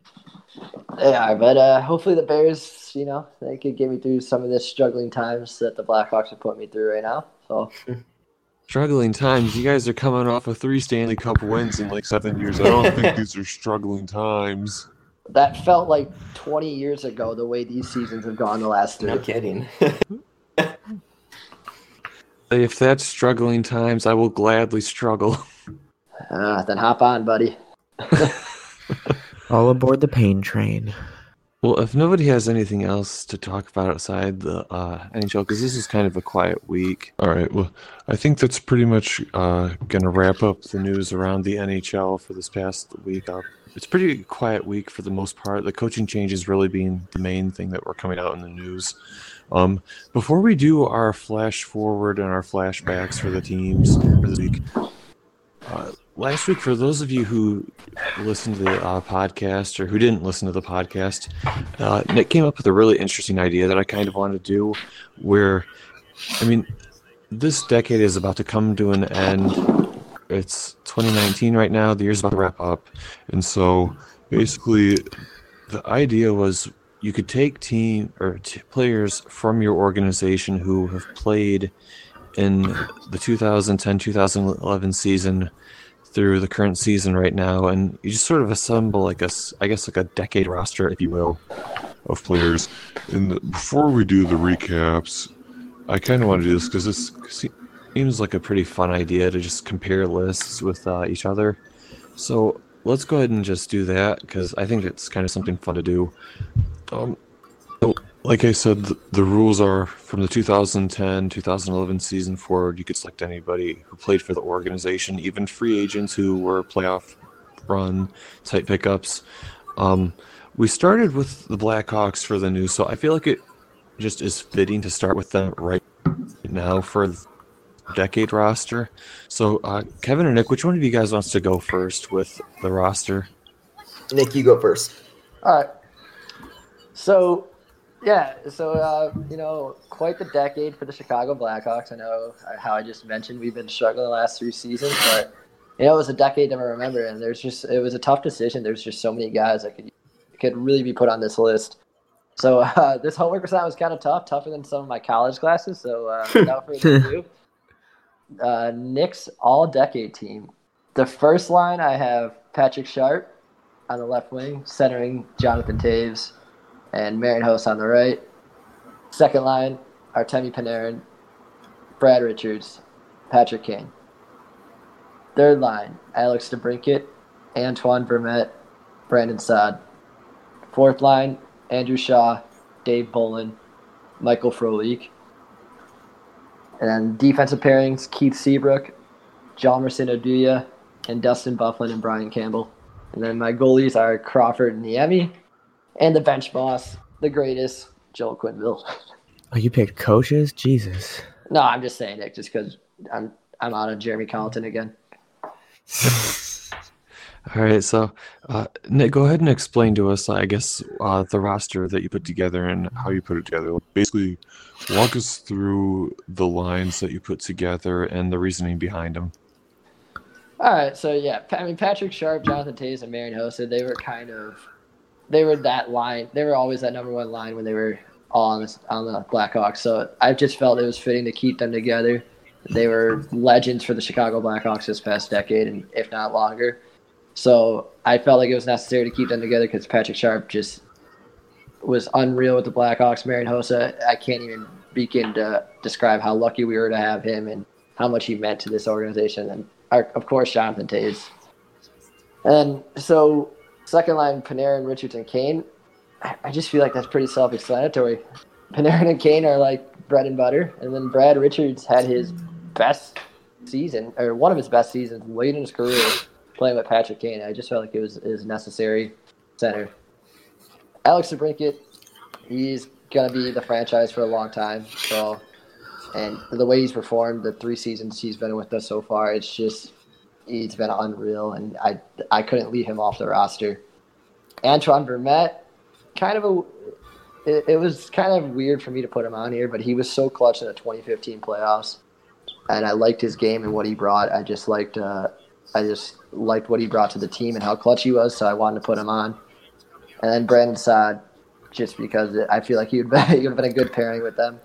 They are, but uh, hopefully the Bears, you know, they could get me through some of this struggling times that the Blackhawks are putting me through right now. So Struggling times. You guys are coming off of three Stanley Cup wins in like seven years. I don't think these are struggling times. That felt like 20 years ago. The way these seasons have gone the last three. No kidding. If that's struggling times, I will gladly struggle. Uh, then hop on, buddy. All aboard the pain train. Well, if nobody has anything else to talk about outside the uh, NHL, because this is kind of a quiet week. All right. Well, I think that's pretty much uh, going to wrap up the news around the NHL for this past week. Uh, it's pretty quiet week for the most part. The coaching changes really being the main thing that we're coming out in the news. Um, before we do our flash forward and our flashbacks for the teams for this week, uh, last week, for those of you who listened to the uh, podcast or who didn't listen to the podcast, uh, Nick came up with a really interesting idea that I kind of wanted to do. Where, I mean, this decade is about to come to an end. It's 2019 right now. The year's about to wrap up, and so basically, the idea was you could take team or t- players from your organization who have played in the 2010-2011 season through the current season right now and you just sort of assemble like a, I guess like a decade roster if you will of players. And before we do the recaps, I kind of want to do this because this seems like a pretty fun idea to just compare lists with uh, each other. So let's go ahead and just do that because i think it's kind of something fun to do. Um, so, like i said the, the rules are from the 2010-2011 season forward you could select anybody who played for the organization even free agents who were playoff run type pickups. Um, we started with the blackhawks for the news so i feel like it just is fitting to start with them right now for decade roster so uh, kevin or nick which one of you guys wants to go first with the roster Nick, you go first. All right. So, yeah, so uh, you know, quite the decade for the Chicago Blackhawks. I know uh, how I just mentioned we've been struggling the last three seasons, but you know, it was a decade to remember, and there's just it was a tough decision. There's just so many guys that could could really be put on this list. So uh, this homework assignment was kind of tough, tougher than some of my college classes. So uh, without further ado, uh, Nick's all-decade team. The first line I have Patrick Sharp on the left wing, centering Jonathan Toews and Marian Hossa on the right. Second line, Artemi Panarin, Brad Richards, Patrick Kane. Third line, Alex DeBrincat, Antoine Vermette, Brandon Saad. Fourth line, Andrew Shaw, Dave Bolland, Michael Frolik. And then defensive pairings, Keith Seabrook, John Oduya, and Dustin Byfuglien and Brian Campbell. And then my goalies are Crawford and Niemi, and the bench boss, the greatest, Joel Quenneville. Oh, you picked coaches? Jesus. no, I'm just saying it just because I'm I'm out of Jeremy Colliton again. All right, so uh, Nick, go ahead and explain to us, I guess, uh, the roster that you put together and how you put it together. basically walk us through the lines that you put together and the reasoning behind them. All right, so yeah, I mean Patrick Sharp, Jonathan Toews, and Marian Hossa, they were kind of, they were that line. They were always that number one line when they were all on the on the Blackhawks. So I just felt it was fitting to keep them together. They were legends for the Chicago Blackhawks this past decade, and if not longer. So I felt like it was necessary to keep them together because Patrick Sharp just was unreal with the Blackhawks. Marian Hossa, I can't even begin to describe how lucky we were to have him and how much he meant to this organization. And our, of course, Jonathan Toews. And so, second line, Panarin, Richardson, Kane. I, I just feel like that's pretty self-explanatory. Panarin and Kane are like bread and butter, and then Brad Richards had his best season, or one of his best seasons late in his career, playing with Patrick Kane. I just felt like it was is necessary center. Alex DeBrincat, he's gonna be the franchise for a long time. So, and the way he's performed, the three seasons he's been with us so far, it's just he's been unreal, and I I couldn't leave him off the roster. Antoine Vermette, kind of a it, it was kind of weird for me to put him on here, but he was so clutch in the 2015 playoffs, and I liked his game and what he brought. I just liked uh, I just liked what he brought to the team and how clutch he was, so I wanted to put him on. And then Brandon Saad, just because I feel like he would have been a good pairing with them.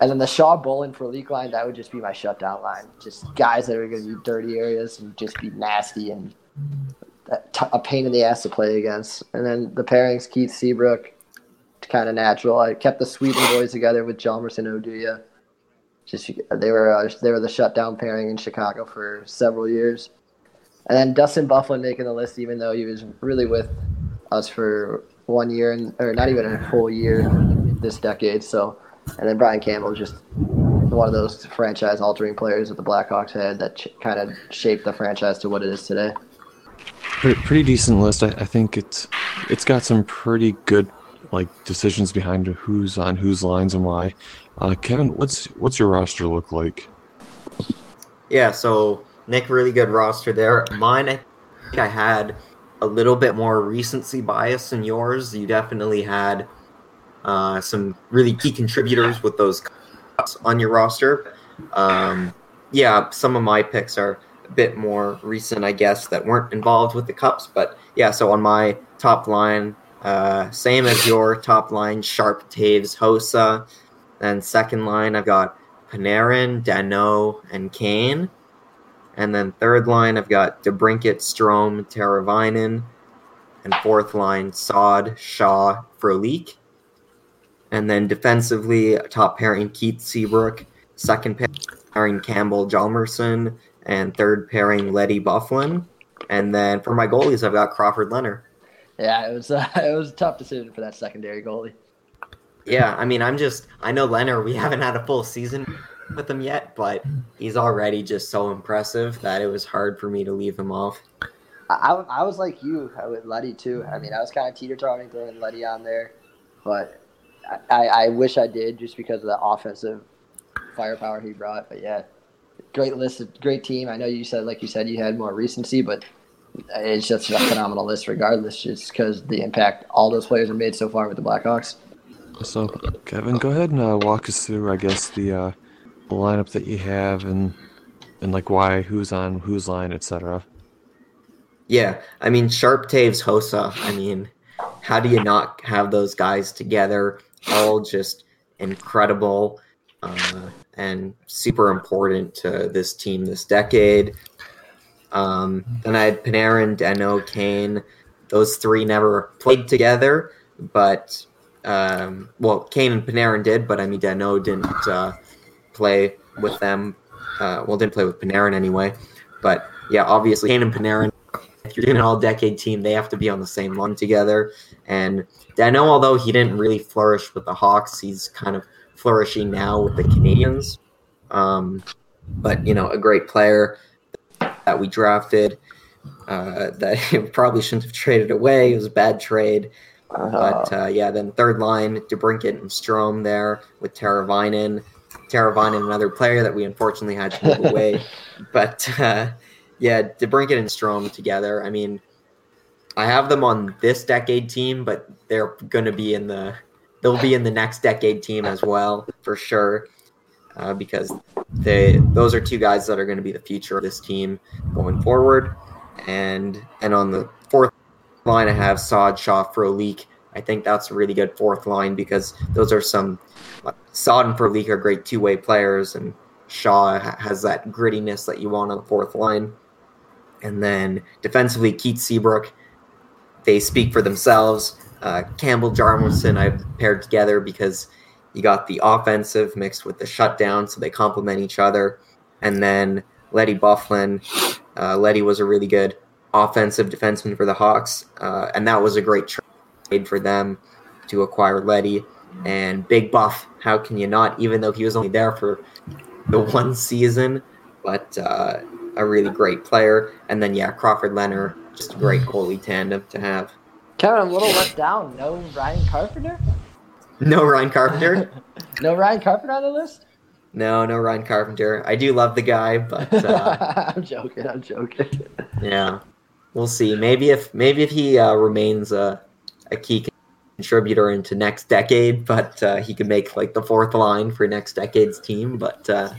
And then the Shaw Bolland for leak line, that would just be my shutdown line. Just guys that are going to be dirty areas and just be nasty and a pain in the ass to play against. And then the pairings, Keith Seabrook, kind of natural. I kept the Sweden boys together with Hjalmarsson Oduya. Just they were uh, they were the shutdown pairing in Chicago for several years. And then Dustin Byfuglien making the list, even though he was really with us for one year and or not even a full year this decade. So, and then Brian Campbell just one of those franchise altering players that the Blackhawks had that ch- kind of shaped the franchise to what it is today. Pretty, pretty decent list. I, I think it's it's got some pretty good like decisions behind who's on whose lines and why. Uh, Kevin, what's what's your roster look like? Yeah, so Nick, really good roster there. Mine, I think I had a little bit more recency bias than yours. You definitely had uh, some really key contributors with those cups on your roster. Um, yeah, some of my picks are a bit more recent, I guess, that weren't involved with the cups. But yeah, so on my top line, uh, same as your top line, Sharp, Toews, Hossa. Then second line, I've got Panarin, Danault, and Kane. And then third line, I've got DeBrincat, Strome, Teravainen. And fourth line, Saad, Shaw, Frolik. And then defensively, top pairing, Keith Seabrook. Second pairing, Campbell Hjalmarsson. And third pairing, Leddy Byfuglien. And then for my goalies, I've got Crawford Lehner. Yeah, it was uh, it was a tough decision for that secondary goalie. Yeah, I mean, I'm just I know Lehner. We haven't had a full season with him yet, but he's already just so impressive that it was hard for me to leave him off. I, I was like you with Leddy too. I mean, I was kind of teeter totting throwing Leddy on there, but I, I wish I did just because of the offensive firepower he brought. But yeah, great list, great team. I know you said, like you said, you had more recency, but it's just a phenomenal list regardless, just because the impact all those players have made so far with the Blackhawks. So, Kevin, go ahead and uh, walk us through, I guess, the, uh, the lineup that you have and and like why, who's on whose line, etc. Yeah, I mean, Sharp, Toews Hossa. I mean, how do you not have those guys together? All just incredible uh, and super important to this team this decade. Um, then I had Panarin, Danault, Kane. Those three never played together, but um, well, Kane and Panarin did, but I mean Danault didn't uh, play with them. Uh, well, didn't play with Panarin anyway. But yeah, obviously Kane and Panarin. If you're doing an all-decade team, they have to be on the same line together. And Danault, although he didn't really flourish with the Hawks, he's kind of flourishing now with the Canadiens. Um, but you know, a great player that we drafted uh, that probably shouldn't have traded away. It was a bad trade. Uh-huh. But uh, yeah, then third line, DeBrincat and Strome there with Teravainen. Teravainen, another player that we unfortunately had to move away. But uh, yeah, DeBrincat and Strome together. I mean, I have them on this decade team, but they're going to be in the they'll be in the next decade team as well for sure. Uh, because they those are two guys that are going to be the future of this team going forward. And and on the fourth line, I have Saad Shaw Frolik. I think that's a really good fourth line because those are some Saad and Frolik are great two way players, and Shaw has that grittiness that you want on the fourth line. And then defensively, Keith Seabrook. They speak for themselves. Uh, Campbell Hjalmarsson I've paired together because you got the offensive mixed with the shutdown, so they complement each other. And then Leddy Byfuglien. Uh, Leddy was a really good offensive defenseman for the Hawks, uh, and that was a great trade for them to acquire Leddy. And Big Buff, how can you not? Even though he was only there for the one season, but uh, a really great player. And then yeah, Crawford Lehner, just a great goalie tandem to have. Kevin, I'm a little let down. No Ryan Carpenter. No Ryan Carpenter. no Ryan Carpenter on the list. No, no Ryan Carpenter. I do love the guy, but uh, I'm joking. I'm joking. yeah, we'll see. Maybe if maybe if he uh, remains a, a key contributor into next decade, but uh, he could make like the fourth line for next decade's team. But uh,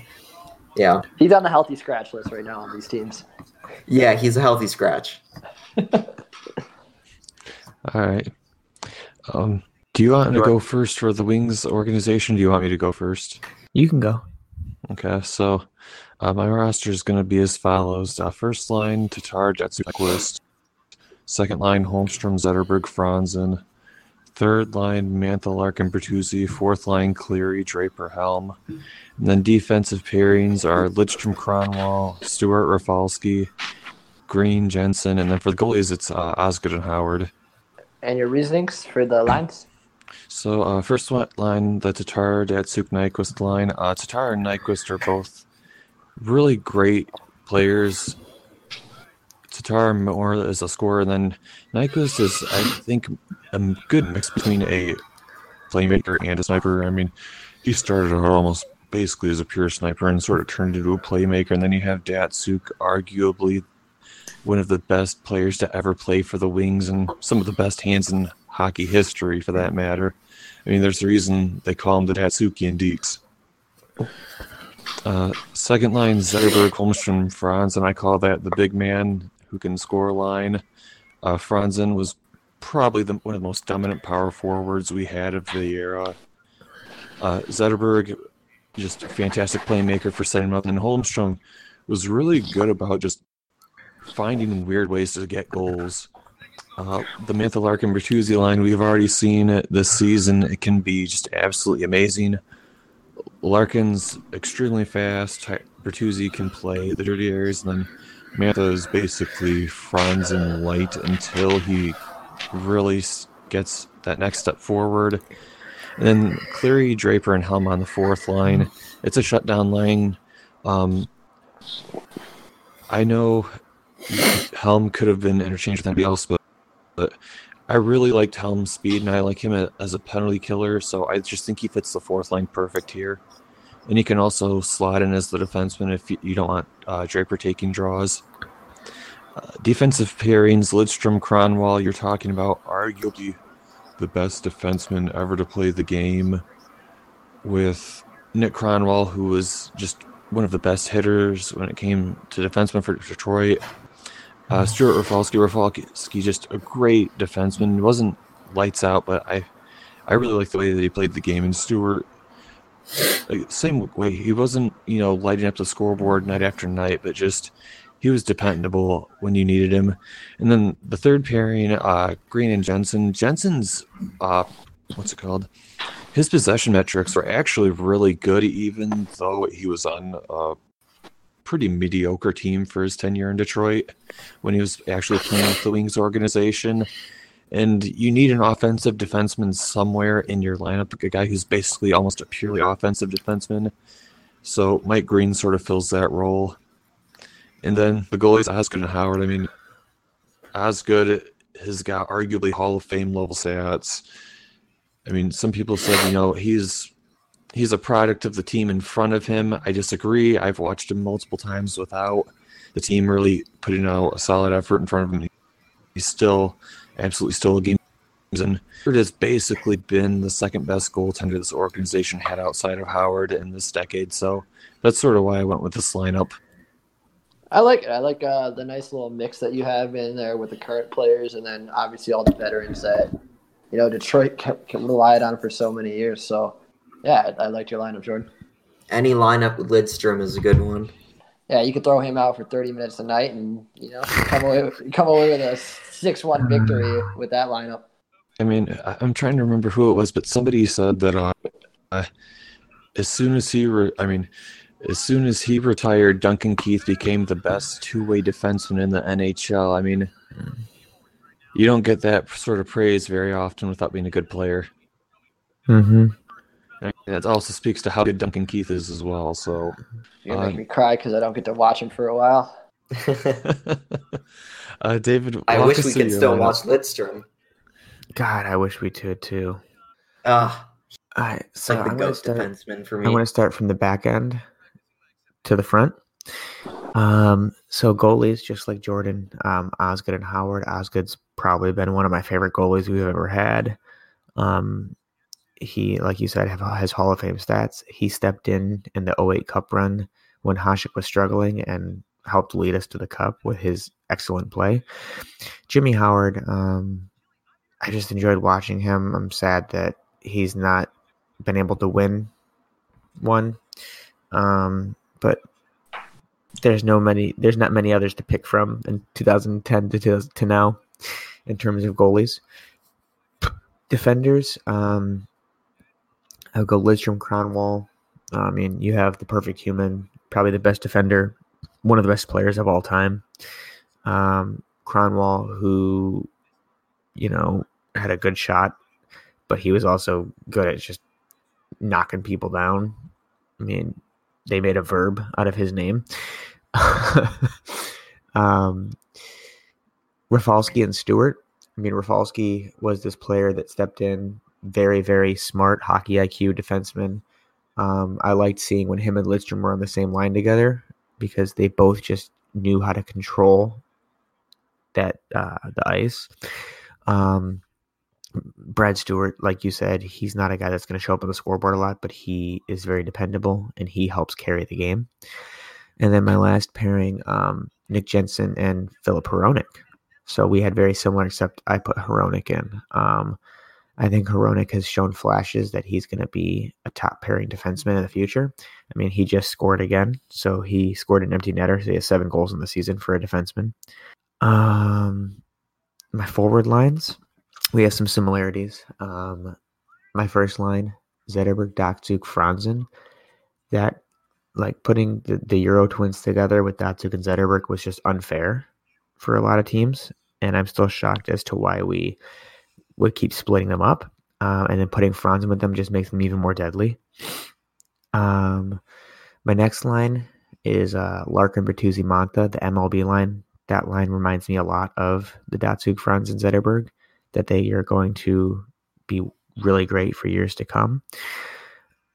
yeah, he's on the healthy scratch list right now on these teams. Yeah, he's a healthy scratch. All right. Um, do you want to go first for the Wings organization? Do you want me to go first? You can go. Okay, so uh, my roster is going to be as follows: uh, first line, Tatar Datsyuk Nyquist. Second line, Holmstrom, Zetterberg, Franzen. Third line, Mantha, Larkin, Bertuzzi. Fourth line, Cleary, Draper, Helm. And then defensive pairings are Lidstrom, Kronwall, Stuart, Rafalski, Green, Jensen. And then for the goalies, it's uh, Osgood and Howard. And your reasonings for the lines? So uh, first one line, the Tatar, Datsyuk, Nyquist line. Uh, Tatar and Nyquist are both really great players. Tatar more as a scorer than Nyquist is, I think, a good mix between a playmaker and a sniper. I mean, he started out almost basically as a pure sniper and sort of turned into a playmaker. And then you have Datsyuk, arguably one of the best players to ever play for the Wings and some of the best hands in hockey history, for that matter. I mean, there's a reason they call him the Datsyukian Dekes. Uh, second line, Zetterberg, Holmstrom, Franz, and I call that the big man who can score line. Uh, Franzen was probably the, one of the most dominant power forwards we had of the era. Uh, Zetterberg, just a fantastic playmaker for setting up, and Holmstrom was really good about just finding weird ways to get goals. Uh, the Mantha Larkin Bertuzzi line, we've already seen it this season. It can be just absolutely amazing. Larkin's extremely fast. Bertuzzi can play the dirty areas, and then Mantha is basically Franzen light until he really gets that next step forward. And then Cleary, Draper, and Helm on the fourth line. It's a shutdown line. Um, I know Helm could have been interchanged with anybody else, but, but I really liked Helm's speed, and I like him as a penalty killer. So I just think he fits the fourth line perfect here. And he can also slot in as the defenseman if you, don't want uh, Draper taking draws. Uh, defensive pairings, Lidstrom, Kronwall, you're talking about arguably the best defenseman ever to play the game with Nick Kronwall, who was just one of the best hitters when it came to defenseman for Detroit. Uh, Stuart Rafalski, Rafalski, just a great defenseman. He wasn't lights out, but I, I really like the way that he played the game. And Stuart, same way, he wasn't you know lighting up the scoreboard night after night, but just he was dependable when you needed him. And then the third pairing, uh, Green and Jensen. Jensen's, uh, what's it called? His possession metrics were actually really good, even though he was on pretty mediocre team for his tenure in Detroit when he was actually playing with the Wings organization. And you need an offensive defenseman somewhere in your lineup, a guy who's basically almost a purely offensive defenseman. So Mike Green sort of fills that role. And then the goalies, Osgood and Howard. I mean, Osgood has got arguably Hall of Fame level stats. I mean, some people said, you know, he's he's a product of the team in front of him. I disagree. I've watched him multiple times without the team really putting out a solid effort in front of him. He's still absolutely still a game and it has basically been the second best goaltender this organization had outside of Howard in this decade. So that's sort of why I went with this lineup. I like it. I like uh, the nice little mix that you have in there with the current players, and then obviously all the veterans that you know Detroit kept, kept relied on for so many years. So yeah, I, I liked your lineup, Jordan. Any lineup with Lidstrom is a good one. Yeah, you could throw him out for thirty minutes a night, and you know come away with, come away with a six-one victory with that lineup. I mean, I'm trying to remember who it was, but somebody said that uh, uh, as soon as he, re- I mean, as soon as he retired, Duncan Keith became the best two-way defenseman in the NHL. I mean, you don't get that sort of praise very often without being a good player. Mm-hmm. And that also speaks to how good Duncan Keith is as well. So you make uh, me cry because I don't get to watch him for a while. uh, David, I wish we could still watch Lidstrom. God, I wish we could too. Ah, uh, All right, so like the I'm ghost start, defenseman for me. I want to start from the back end to the front. Um, so goalies, just like Jordan, um, Osgood and Howard. Osgood's probably been one of my favorite goalies we've ever had. Um, he, like you said, have, has Hall of Fame stats. He stepped in in the 08 Cup run when Hasek was struggling and helped lead us to the Cup with his excellent play. Jimmy Howard, um, I just enjoyed watching him. I'm sad that he's not been able to win one. Um, but there's no many there's not many others to pick from in 2010 to to now. in terms of goalies. Defenders, um, I'll go Lidstrom, Kronwall. I mean, you have the perfect human, probably the best defender, one of the best players of all time. Um, Kronwall, who, you know, had a good shot, but he was also good at just knocking people down. I mean, they made a verb out of his name. um, Rafalski and Stuart. I mean, Rafalski was this player that stepped in, very, very smart hockey IQ defenseman. Um, I liked seeing when him and Lidstrom were on the same line together because they both just knew how to control that uh, the ice. Um, Brad Stuart, like you said, he's not a guy that's going to show up on the scoreboard a lot, but he is very dependable and he helps carry the game. And then my last pairing, um, Nick Jensen and Filip Hronek. So we had very similar, except I put Hronek in. Um, I think Hronek has shown flashes that he's going to be a top pairing defenseman in the future. I mean, he just scored again, so he scored an empty netter. So he has seven goals in the season for a defenseman. Um, my forward lines, we have some similarities. Um, my first line, Zetterberg, Datsyuk, Franzen. That, like, putting the, the Euro twins together with Datsyuk and Zetterberg was just unfair for a lot of teams, and I'm still shocked as to why we would keep splitting them up. Uh, and then putting Franzen with them just makes them even more deadly. Um, my next line is uh, Larkin, Bertuzzi, Mantha, the MLB line. That line reminds me a lot of the Datsyuk, Franz, and Zetterberg, that they are going to be really great for years to come.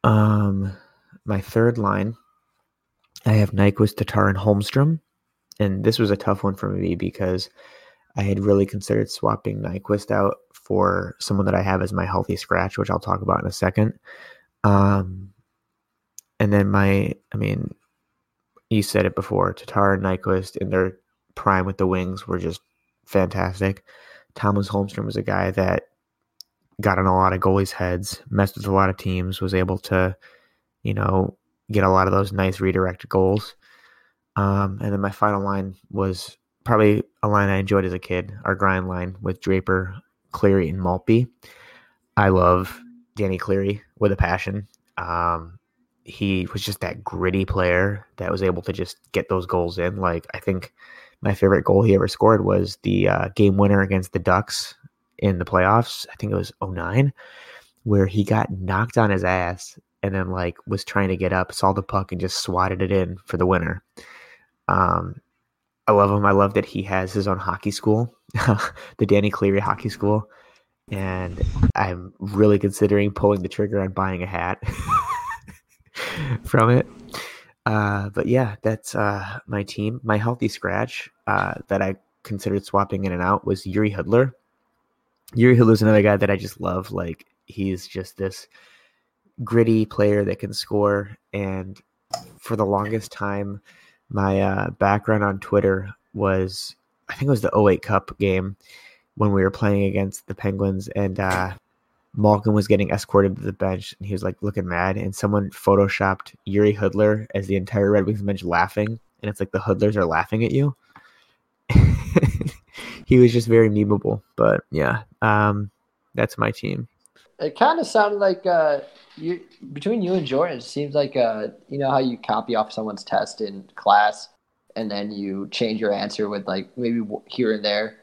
Um, my third line, I have Nyquist, Tatar, and Holmstrom and this was a tough one for me because I had really considered swapping Nyquist out for someone that I have as my healthy scratch, which I'll talk about in a second. Um, and then my, I mean, you said it before, Tatar and Nyquist in their prime with the wings were just fantastic. Thomas Holmstrom was a guy that got in a lot of goalies' heads, messed with a lot of teams, was able to, you know, get a lot of those nice redirect goals. Um, and then my final line was probably a line I enjoyed as a kid, our grind line with Draper, Cleary, and Maltby. I love Danny Cleary with a passion. Um, he was just that gritty player that was able to just get those goals in. Like I think my favorite goal he ever scored was the uh, game winner against the Ducks in the playoffs. I think it was 09, where he got knocked on his ass and then like was trying to get up, saw the puck and just swatted it in for the winner. Um, I love him. I love that he has his own hockey school, the Danny Cleary Hockey School, and I'm really considering pulling the trigger on buying a hat from it. Uh, but yeah, that's uh, my team. My healthy scratch uh, that I considered swapping in and out was Jiri Hudler. Jiri Hudler is another guy that I just love. Like he's just this gritty player that can score, and for the longest time my uh, background on Twitter was I think it was the 08 Cup game when we were playing against the Penguins and uh, Malkin was getting escorted to the bench and he was like looking mad and someone photoshopped Jiri Hudler as the entire Red Wings bench laughing and it's like the Hudlers are laughing at you. he was just very memeable, but yeah, um, that's my team. It kind of sounded like uh, you between you and Jordan, it seems like uh, you know how you copy off someone's test in class, and then you change your answer with like maybe here and there.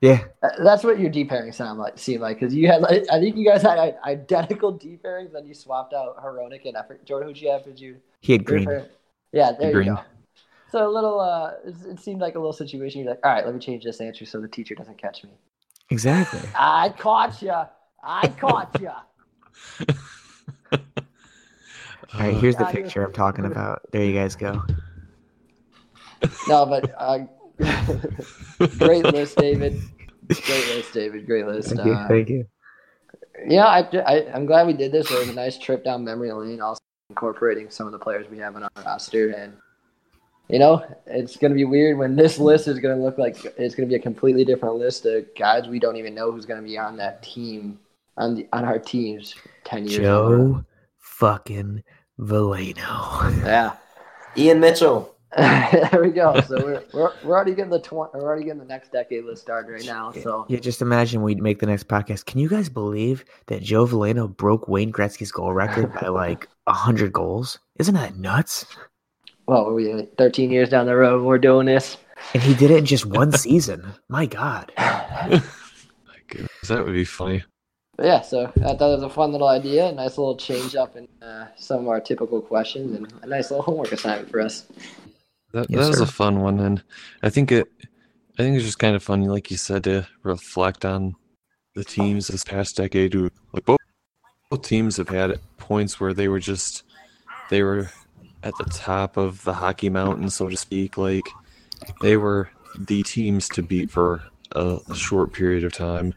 Yeah, that's what your D pairing sound like seemed like because you had like I think you guys had identical D pairings, then you swapped out Hronek and effort. Jordan, who'd you have? Did you? He had green. Yeah, there green. you go. So a little, uh, it seemed like a little situation. You're like, all right, let me change this answer so the teacher doesn't catch me. Exactly. I caught you. I caught you. All right, here's the picture I'm talking about. There you guys go. No, but uh, great list, David. Great list, David. Great list. Thank you. Uh, thank you. Yeah, I, I, am glad we did this. It was a nice trip down memory lane. Also incorporating some of the players we have on our roster, and you know, it's going to be weird when this list is going to look like it's going to be a completely different list of guys we don't even know who's going to be on that team on the on our teams ten years. Joe fucking Veleno. Yeah. Ian Mitchell. there we go. So we're, we're, we're already getting the tw- we're already getting the next decade list started right now. So Yeah, just imagine we'd make the next podcast. Can you guys believe that Joe Veleno broke Wayne Gretzky's goal record by like hundred goals? Isn't that nuts? well, we are 13 years down the road, we're doing this. And he did it in just one season. My God. My goodness, that would be funny. But yeah, so I thought it was a fun little idea, a nice little change up in uh, some of our typical questions, and a nice little homework assignment for us. That Yes, that was a fun one, and I think it. I think it's just kind of fun, like you said, to reflect on the teams this past decade. Who like both both teams have had points where they were just they were at the top of the hockey mountain, so to speak. Like they were the teams to beat for a, a short period of time.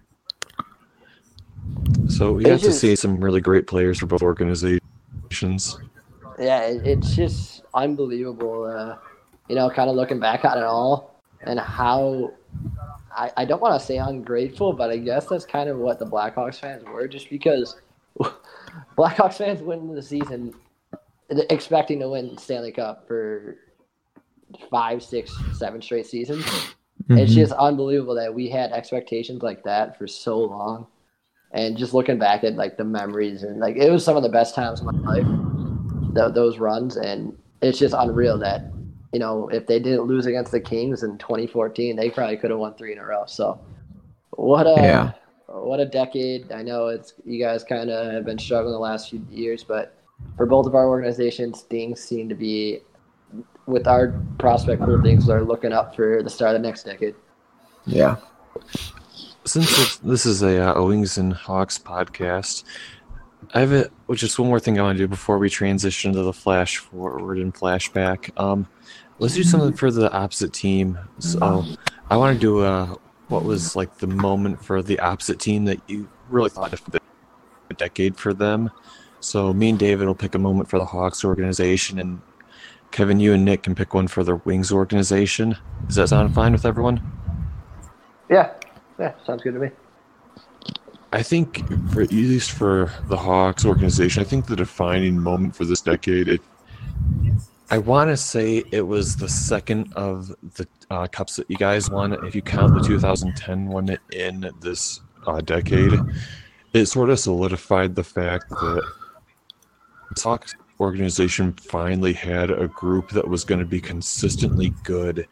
So we It's got to see some really great players for both organizations. Yeah, it, it's just unbelievable. Uh, you know, kind of looking back on it all and how I, I don't want to say ungrateful, but I guess that's kind of what the Blackhawks fans were, just because Blackhawks fans went into the season expecting to win Stanley Cup for five, six, seven straight seasons. It's Mhm. just unbelievable that we had expectations like that for so long. And just looking back at like the memories and like it was some of the best times of my life, th- those runs. And it's just unreal that, you know, if they didn't lose against the Kings in 2014, they probably could have won three in a row. So what a, Yeah. what a decade. I know it's, you guys kind of have been struggling the last few years, but for both of our organizations, things seem to be with our prospect pool, things are looking up for the start of the next decade. Yeah. Since this is a, uh, Wings and Hawks podcast, I have a, just one more thing I want to do before we transition to the flash forward and flashback. Um, let's do something for the opposite team. So I want to do uh, what was like the moment for the opposite team that you really thought of the a decade for them. So me and David will pick a moment for the Hawks organization, and Kevin, you and Nick can pick one for the Wings organization. Does that sound fine with everyone? Yeah, yeah, sounds good to me. I think, for at least for the Hawks organization, I think the defining moment for this decade, it, I want to say it was the second of the uh, cups that you guys won. If you count the 2010 one in this uh, decade, it sort of solidified the fact that the Hawks organization finally had a group that was going to be consistently good,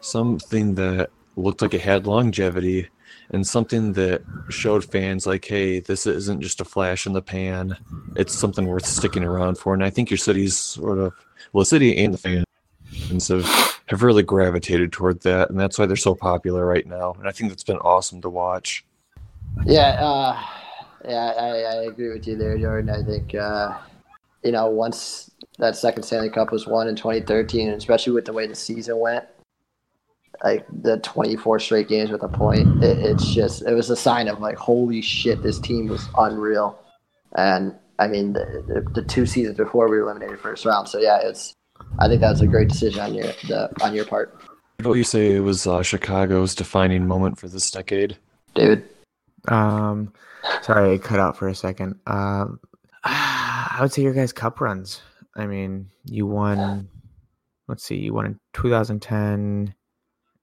something that looked like it had longevity, and something that showed fans like, hey, this isn't just a flash in the pan. It's something worth sticking around for. And I think your city's sort of well, the city and the fans have, have really gravitated toward that, and that's why they're so popular right now. And I think that's been awesome to watch. Yeah, uh, yeah, I, I agree with you there, Jordan. I think uh, you know once that second Stanley Cup was won in 2013, and especially with the way the season went, like the 24 straight games with a point, it, it's just it was a sign of like holy shit, this team was unreal. And I mean, the, the, the two seasons before we were eliminated first round. So yeah, it's I think that was a great decision on your the, on your part, What you say it was uh, Chicago's defining moment for this decade? David. Um, sorry, it cut out for a second. Um, I would say your guys' cup runs. I mean, you won. Let's see, you won in 2010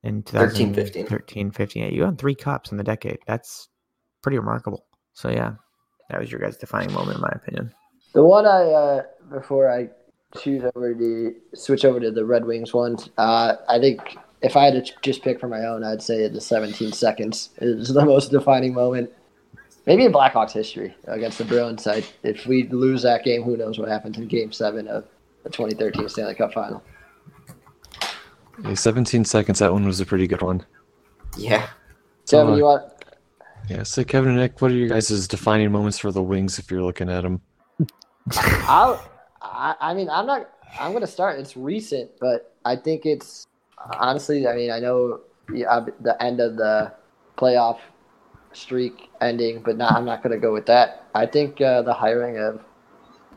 and 13, 15. 2013, 15. Yeah, you won three cups in the decade. That's pretty remarkable. So yeah, that was your guys' defining moment, in my opinion. The one I uh, before I choose over the switch over to the Red Wings ones, uh, I think if I had to just pick for my own, I'd say the 17 seconds is the most defining moment, maybe in Blackhawks history against the Bruins. I, if we lose that game, who knows what happens in Game Seven of the 2013 Stanley Cup Final. Yeah, 17 seconds. That one was a pretty good one. Yeah. Kevin, uh, you want? Yeah. So Kevin and Nick, what are you guys' defining moments for the Wings if you're looking at them? I'll, I, I mean, I'm not. I'm going to start. It's recent, but I think it's honestly. I mean, I know yeah, the end of the playoff streak ending, but not, I'm not going to go with that. I think uh, the hiring of.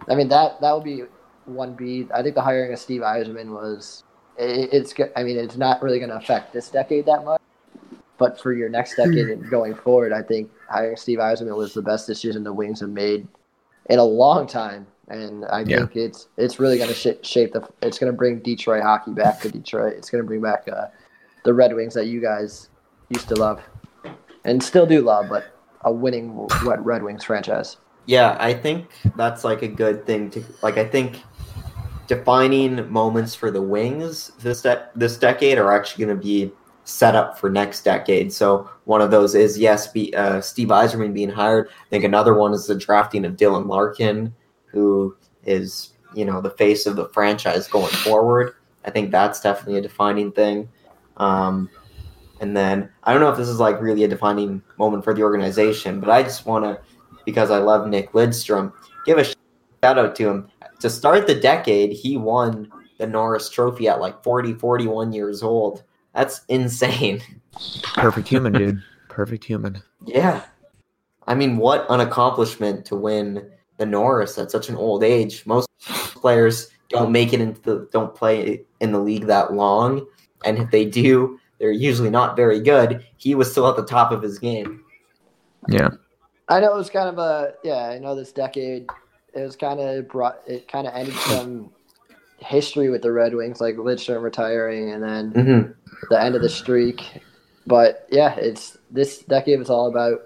I mean that that would be one B. I think the hiring of Steve Yzerman was. It, it's. go- I mean, it's not really going to affect this decade that much. But for your next decade and going forward, I think hiring Steve Yzerman was the best decision the Wings have made in a long time. and I Yeah. think it's it's really going to sh- shape the. It's going to bring Detroit hockey back to Detroit. It's going to bring back uh, the Red Wings that you guys used to love, and still do love, but a winning what Red Wings franchise. Yeah, I think that's like a good thing to like. I think defining moments for the Wings this de- this decade are actually going to be set up for next decade. So one of those is yes, be, uh, Steve Yzerman being hired. I think another one is the drafting of Dylan Larkin, who is you know the face of the franchise going forward. I think that's definitely a defining thing. Um, and then I don't know if this is like really a defining moment for the organization, but I just want to, because I love Nick Lidstrom, give a shout out to him. To start the decade, he won the Norris Trophy at like 40, 41 years old. That's insane. Perfect human, dude. Perfect human. Yeah. I mean, what an accomplishment to win the Norris at such an old age. Most players don't make it into the, don't play in the league that long, and if they do, they're usually not very good. He was still at the top of his game. Yeah. I know it was kind of a yeah. I know this decade it was kind of brought it kind of ended some history with the Red Wings, like Lidstrom retiring, and then Mm-hmm. the end of the streak. But yeah, it's this decade was all about.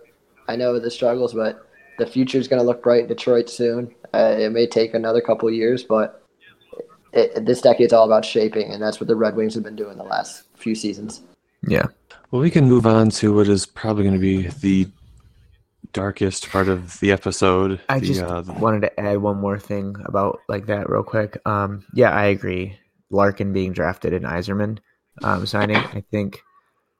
I know the struggles, but the future is going to look bright in Detroit soon. Uh, it may take another couple of years, but it, this decade's all about shaping, and that's what the Red Wings have been doing the last few seasons. Yeah. Well, we can move on to what is probably going to be the darkest part of the episode. I the, just uh, the- wanted to add one more thing about like that real quick. Um, yeah, I agree. Larkin being drafted and Yzerman um, signing, I think,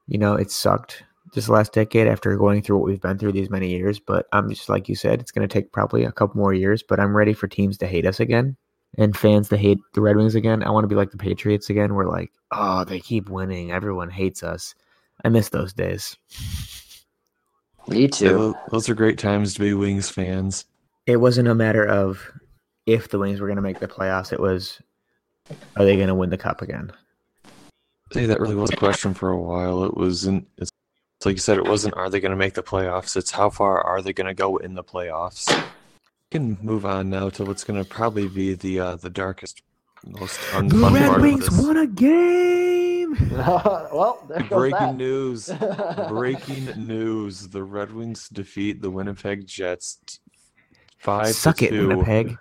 you know, it sucked this last decade after going through what we've been through these many years. But I'm just like you said, it's going to take probably a couple more years. But I'm ready for teams to hate us again and fans to hate the Red Wings again. I want to be like the Patriots again. We're like, oh, they keep winning. Everyone hates us. I miss those days. Me too. tho- those are great times to be Wings fans. it wasn't a matter of if the Wings were going to make the playoffs. It was, are they going to win the cup again? Hey, that really was a question for a while. It wasn't. It's, it's like you said. It wasn't. Are they going to make the playoffs? It's how far are they going to go in the playoffs? We can move on now to what's going to probably be the uh, the darkest, most unfun part of this. a game. well, there goes Breaking that. news! Breaking news! The Red Wings defeat the Winnipeg Jets t- five Suck to it, two. Winnipeg.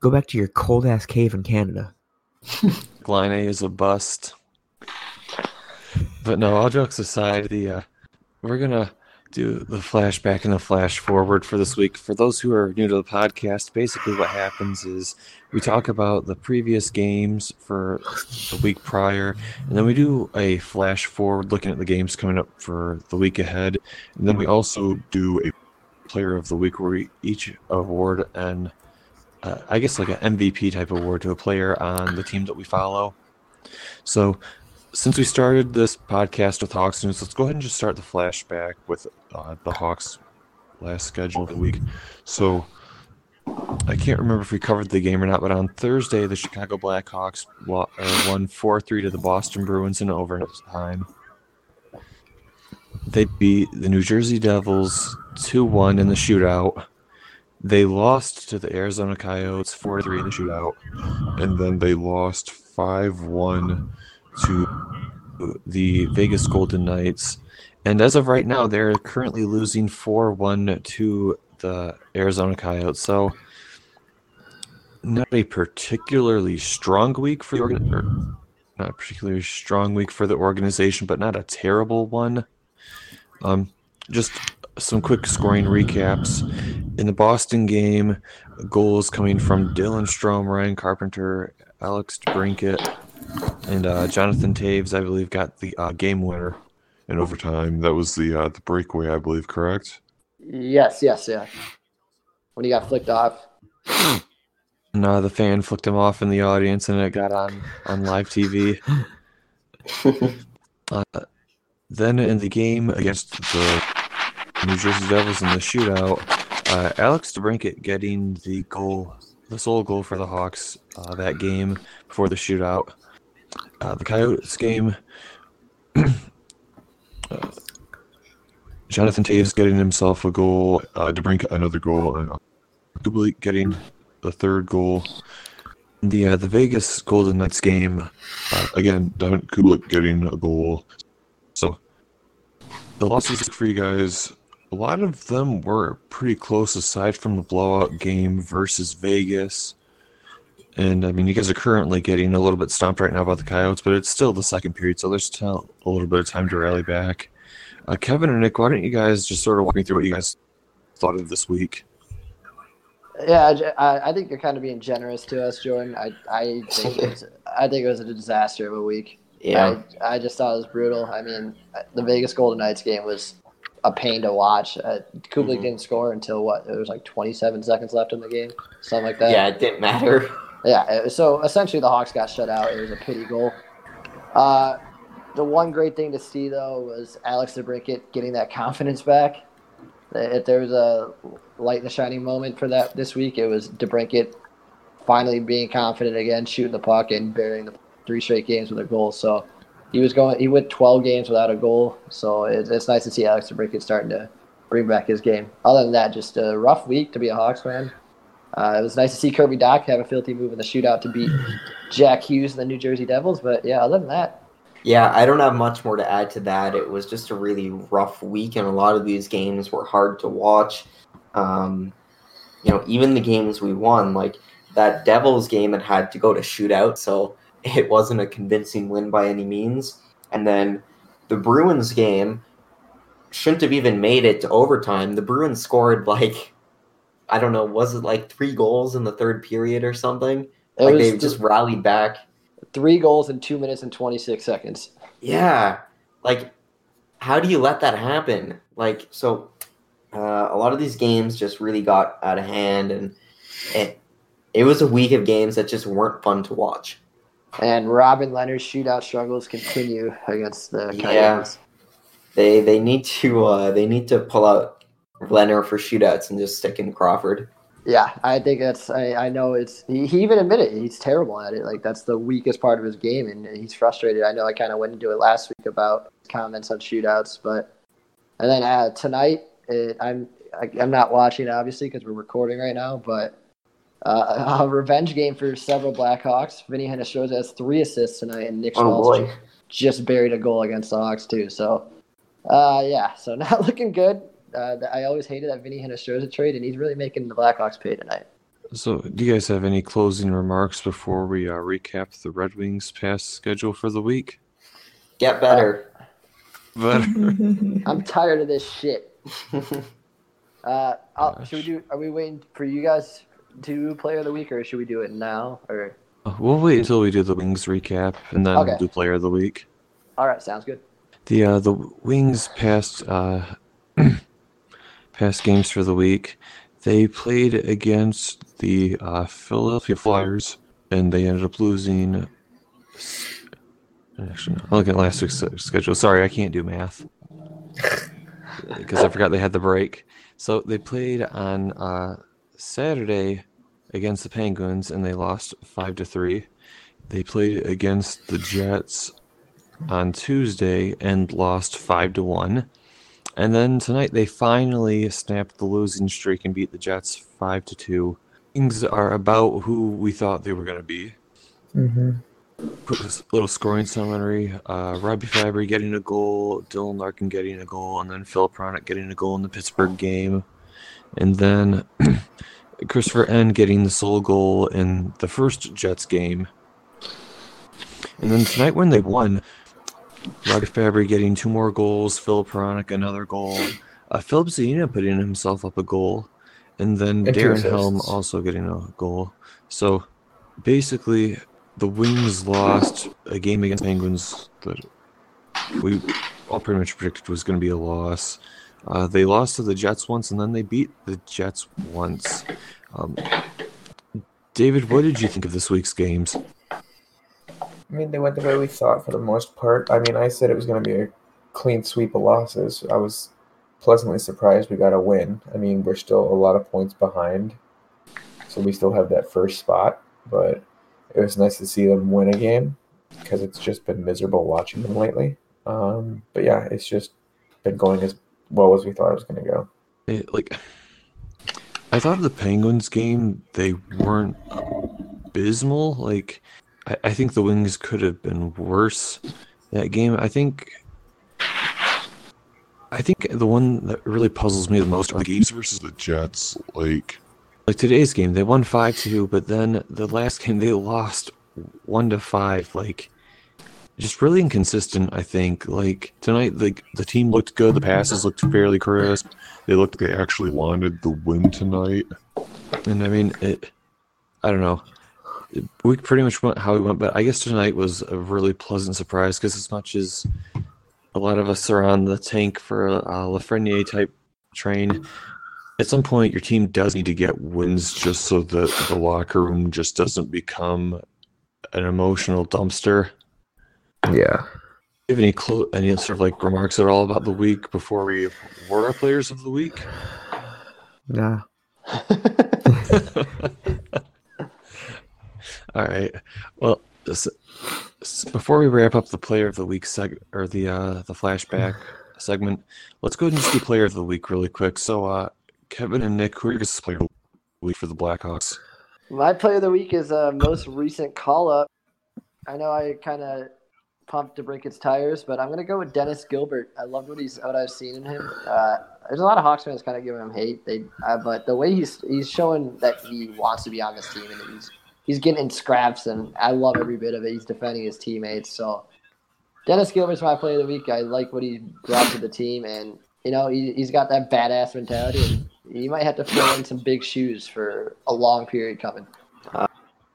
Go back to your cold ass cave in Canada. Laine is a bust. But no, all jokes aside, the uh, we're gonna do the flashback and the flash forward for this week. For those who are new to the podcast, basically what happens is we talk about the previous games for the week prior, and then we do a flash forward looking at the games coming up for the week ahead, and then we also do a player of the week where we each award an uh, I guess like an MVP type award to a player on the team that we follow. So, since we started this podcast with Hawks news, let's go ahead and just start the flashback with uh, the Hawks last schedule of the week. So, I can't remember if we covered the game or not, but on Thursday, the Chicago Blackhawks uh, won 4 3 to the Boston Bruins in overtime. They beat the New Jersey Devils 2 1 in the shootout. They lost to the Arizona Coyotes 4 3 in the shootout. And then they lost 5 1 to the Vegas Golden Knights. And as of right now, they're currently losing 4 1 to the Arizona Coyotes. So, not a particularly strong week for the organ- or not a particularly strong week for the organization, but not a terrible one. Um, just some quick scoring recaps. In the Boston game, goals coming from Dylan Strome, Ryan Carpenter, Alex DeBrincat, and uh, Jonathan Toews, I believe, got the uh, game winner. In overtime, that was the uh, the breakaway, I believe, correct? Yes, yes, yeah. When he got flicked off. And uh, the fan flicked him off in the audience, and it got on on live TV. uh, then in the game against the New Jersey Devils in the shootout, uh, Alex DeBrincat getting the goal, the sole goal for the Hawks uh, that game before the shootout. Uh, the Coyotes game, Jonathan Toews getting himself a goal, uh, DeBrincat another goal, and Kubalik getting the third goal. The uh, the Vegas Golden Knights game, uh, again, Don Kubalik getting a goal. So the losses for you guys, a lot of them were pretty close aside from the blowout game versus Vegas. And I mean, you guys are currently getting a little bit stomped right now by the Coyotes, but it's still the second period, so there's still a little bit of time to rally back. Uh, Kevin and Nick, why don't you guys just sort of walk me through what you guys thought of this week? Yeah, I, I think you're kind of being generous to us, Jordan. I, I think it was, I think it was a disaster of a week. Yeah. I, I just thought it was brutal. I mean, the Vegas Golden Knights game was a pain to watch. Uh, Kubalik Mhm. didn't score until what? It was like 27 seconds left in the game, something like that. yeah, it didn't matter. Yeah, so essentially the Hawks got shut out. It was a pity goal. Uh, the one great thing to see though was Alex DeBrincat getting that confidence back. If there was a light in the shining moment for that this week, it was DeBrincat finally being confident again, shooting the puck and burying the three straight games with a goal. So he was going. He went 12 games without a goal. So it's, it's nice to see Alex DeBrincat starting to bring back his game. Other than that, just a rough week to be a Hawks fan. Uh, it was nice to see Kirby Dach have a filthy move in the shootout to beat Jack Hughes and the New Jersey Devils. But yeah, other than that, Yeah, I don't have much more to add to that. It was just a really rough week, and a lot of these games were hard to watch. Um, you know, even the games we won, like that Devils game, that had to go to shootout, so it wasn't a convincing win by any means. And then the Bruins game shouldn't have even made it to overtime. The Bruins scored like I don't know, was it like three goals in the third period or something? it like they th- just rallied back. three goals in two minutes and 26 seconds. Yeah, like how do you let that happen? Like so, uh, a lot of these games just really got out of hand, and it it was a week of games that just weren't fun to watch. And Robin Lehner's shootout struggles continue against the Yeah. They they need to uh, they need to pull out Lehner for shootouts and just stick in Crawford. Yeah, I think that's. I, I know it's. He, he even admitted he's terrible at it. Like that's the weakest part of his game, and he's frustrated. I know I kind of went into it last week about comments on shootouts, but and then uh, tonight it, I'm I, I'm not watching obviously because we're recording right now, but uh, a revenge game for several Blackhawks. Vinnie Hinostroza has three assists tonight, and Nick Oh Schmaltz just buried a goal against the Hawks too. So, uh, yeah, so not looking good. Uh, I always hated that Vinnie Hinostroza trade, and he's really making the Blackhawks pay tonight. So, do you guys have any closing remarks before we uh, recap the Red Wings past schedule for the week? get better. But I'm tired of this shit. Uh, I'll, should we do? Are we waiting for you guys to player of the week, or should we do it now? Or we'll wait until we do the Wings recap, and then Okay. we'll do Player of the Week. all right, sounds good. The uh, the Wings past uh, past games for the week, they played against the uh, Philadelphia Flyers, and they ended up losing. Actually, no, looking at last week's schedule. Sorry, I can't do math because I forgot they had the break. So they played on uh, Saturday against the Penguins, and they lost five to three. They played against the Jets on Tuesday and lost five to one. And then tonight they finally snapped the losing streak and beat the Jets five to two. Things are about who we thought they were going to be. hmm Quick little scoring summary: uh, Robby Fabbri getting a goal, Dylan Larkin getting a goal, and then Filip Hronek getting a goal in the Pittsburgh game, and then Christoffer Ehn getting the sole goal in the first Jets game. And then tonight when they won, Robby Fabbri getting two more goals, Filip Hronek another goal, uh, Filip Zadina putting himself up a goal, and then And Darren Helm also getting a goal. So basically, the Wings lost a game against Penguins that we all pretty much predicted was going to be a loss. Uh, they lost to the Jets once, and then they beat the Jets once. Um, David, what did you think of this week's games? I mean, they went the way we thought for the most part. I mean, I said it was going to be a clean sweep of losses. I was pleasantly surprised we got a win. I mean, we're still a lot of points behind, so we still have that first spot. But it was nice to see them win a game because it's just been miserable watching them lately. Um, but yeah, it's just been going as well as we thought it was going to go. It, like, I thought the Penguins game they weren't abysmal. Like I, I think the Wings could have been worse that game. I think I think the one that really puzzles me the most are the games versus the Jets. Like like today's game, they won five two, but then the last game they lost one to five. Like just really inconsistent. I think like tonight, like the team looked good. The passes looked fairly crisp. They looked like they actually wanted the win tonight. And I mean, it. I don't know. We pretty much went how we went, but I guess tonight was a really pleasant surprise because as much as a lot of us are on the tank for a Lafreniere type train, at some point your team does need to get wins just so that the locker room just doesn't become an emotional dumpster. Yeah. Do you have any clo- any sort of like remarks at all about the week before we award our players of the week? Nah. All right. Well, this, s- before we wrap up the player of the week seg or the uh the flashback segment, let's go ahead and just do player of the week really quick. So, uh, Kevin and Nick, who are your player of the week for the Blackhawks? My player of the week is uh, most recent call up. I know I kind of pumped to break its tires, but I'm gonna go with Dennis Gilbert. I loved what he's what I've seen in him. Uh, there's a lot of Hawks fans kind of giving him hate. They, uh, but the way he's he's showing that he wants to be on this team and he's he's getting in scraps, and I love every bit of it. He's defending his teammates. So Dennis Gilbert's my player of the week. I like what he brought to the team, and you know he, he's got that badass mentality. And he might have to fill in some big shoes for a long period coming. Uh,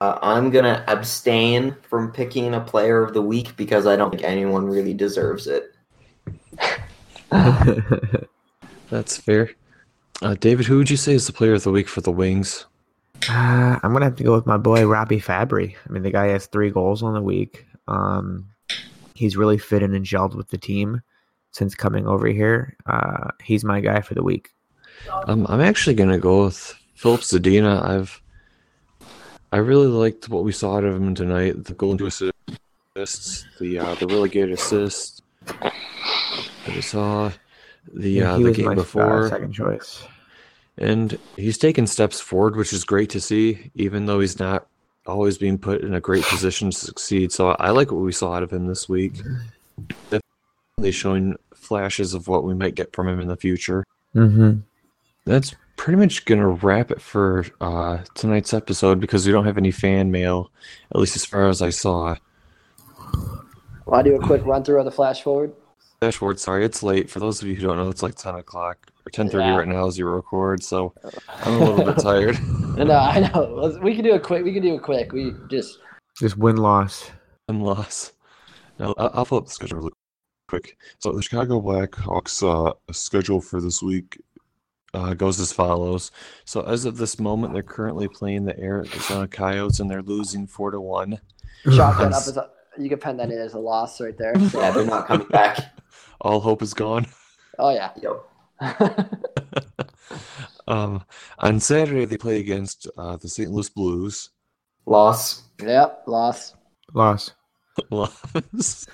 I'm gonna abstain from picking a player of the week because I don't think anyone really deserves it. That's fair. Uh, David, who would you say is the player of the week for the Wings? Uh, I'm gonna have to go with my boy Robby Fabbri. I mean, the guy has three goals on the week. Um, he's really fit in and gelled with the team since coming over here. Uh, he's my guy for the week. Um, I'm actually gonna go with Filip Zadina. I've I really liked what we saw out of him tonight. The goal and assists, the uh, the really good assist that we saw, the Yeah, uh, the game uh, before, second choice. And he's taken steps forward, which is great to see. Even though he's not always being put in a great position to succeed, so I like what we saw out of him this week. Definitely showing flashes of what we might get from him in the future. Mm-hmm. That's pretty much gonna wrap it for uh, tonight's episode because we don't have any fan mail, at least as far as I saw. Want to do a quick run through of the flash forward? Flash forward, sorry, it's late. For those of you who don't know, it's like ten o'clock or ten thirty Yeah. right now as you record, so I'm a little bit tired. No, I know. We can do a quick. We can do a quick. We just Just win loss. I'm. Now I'll, I'll pull up the schedule really quick. So the Chicago Blackhawks uh, schedule for this week uh, goes as follows. So as of this moment, they're currently playing the Arizona Coyotes and they're losing four to one. chalk that up as a. You can pen that in as a loss right there. Yeah, they're not coming back. All hope is gone. Oh yeah. Yo. um, on Saturday, they play against uh, the St. Louis Blues. Loss. yep. Loss. Loss. Loss.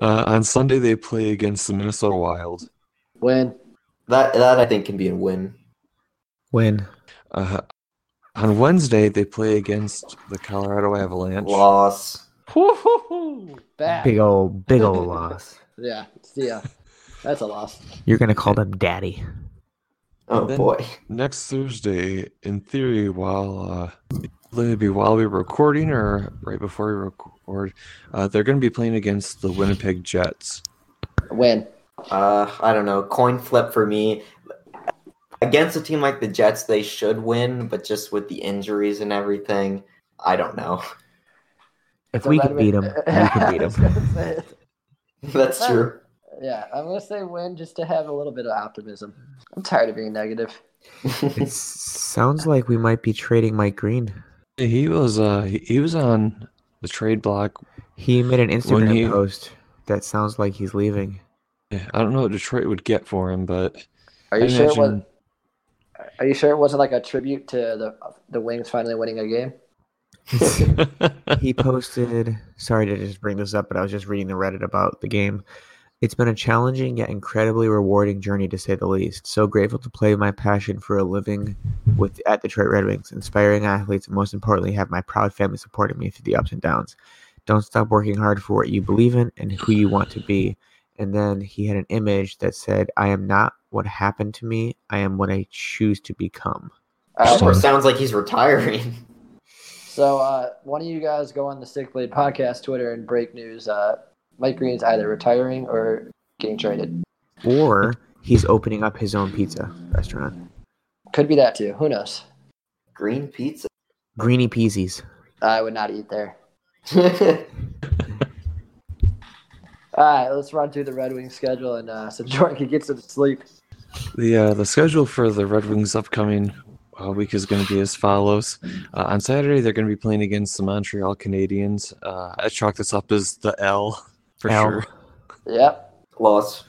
uh, on Sunday, they play against the Minnesota Wild. Win. That that I think can be a win. Win. Uh, on Wednesday, they play against the Colorado Avalanche. Loss. Big old, big old loss. Yeah. See ya. That's a loss. You're gonna call them daddy. Oh Then- boy. Next Thursday, in theory, while uh, maybe while we're recording or right before we record, uh, they're going to be playing against the Winnipeg Jets. Win. Uh, I don't know. Coin flip for me. Against a team like the Jets, they should win, but just with the injuries and everything, I don't know. If So we that can beat them, we can beat them. That's true. Yeah, I'm gonna say win just to have a little bit of optimism. I'm tired of being negative. It sounds like we might be trading Mike Green. He was uh, he, he was on the trade block. He made an Instagram he- post that sounds like he's leaving. I don't know what Detroit would get for him, but Are you I sure it was? Are you sure it wasn't like a tribute to the the Wings finally winning a game? he posted sorry to just bring this up but i was just reading the reddit about the game It's been a challenging yet incredibly rewarding journey to say the least. So grateful to play my passion for a living with at Detroit Red Wings, inspiring athletes, and most importantly, have my proud family supporting me through the ups and downs. Don't stop working hard for what you believe in and who you want to be. And then he had an image that said, I am not what happened to me, I am what I choose to become. Uh, Sure, sounds like he's retiring. So, uh, one of you guys go on the Stick Blade podcast Twitter and break news. Uh, Mike Green's either retiring or getting traded. Or he's opening up his own pizza restaurant. Could be that too. Who knows? Green pizza. Greeny Peasies. I would not eat there. All right, let's run through the Red Wings schedule, and uh, so Jordan can get some sleep. The uh, the schedule for the Red Wings upcoming uh, week is going to be as follows. Uh, on Saturday, they're going to be playing against the Montreal Canadiens. Uh, I chalk this up as the L for L. sure. Yep, Loss.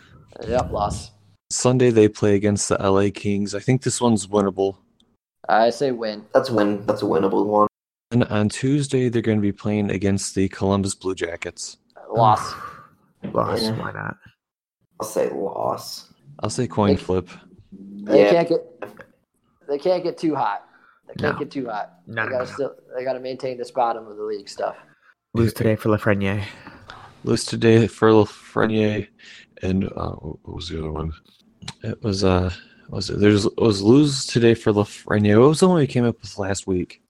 yep, loss. Sunday, they play against the LA Kings. I think this one's winnable. I say win. That's win. That's a winnable one. And on Tuesday, they're going to be playing against the Columbus Blue Jackets. Loss. Loss. Yeah. Why not? I'll say loss. I'll say coin Think- flip. They Yeah. can't get. They can't get too hot. They can't No. get too hot. No, they gotta no. still. They gotta maintain this bottom of the league stuff. Lose today for Lafreniere. Lose today for Lafreniere, and uh, what was the other one? It was uh, was it? There's it was lose today for Lafreniere. What was the one we came up with last week?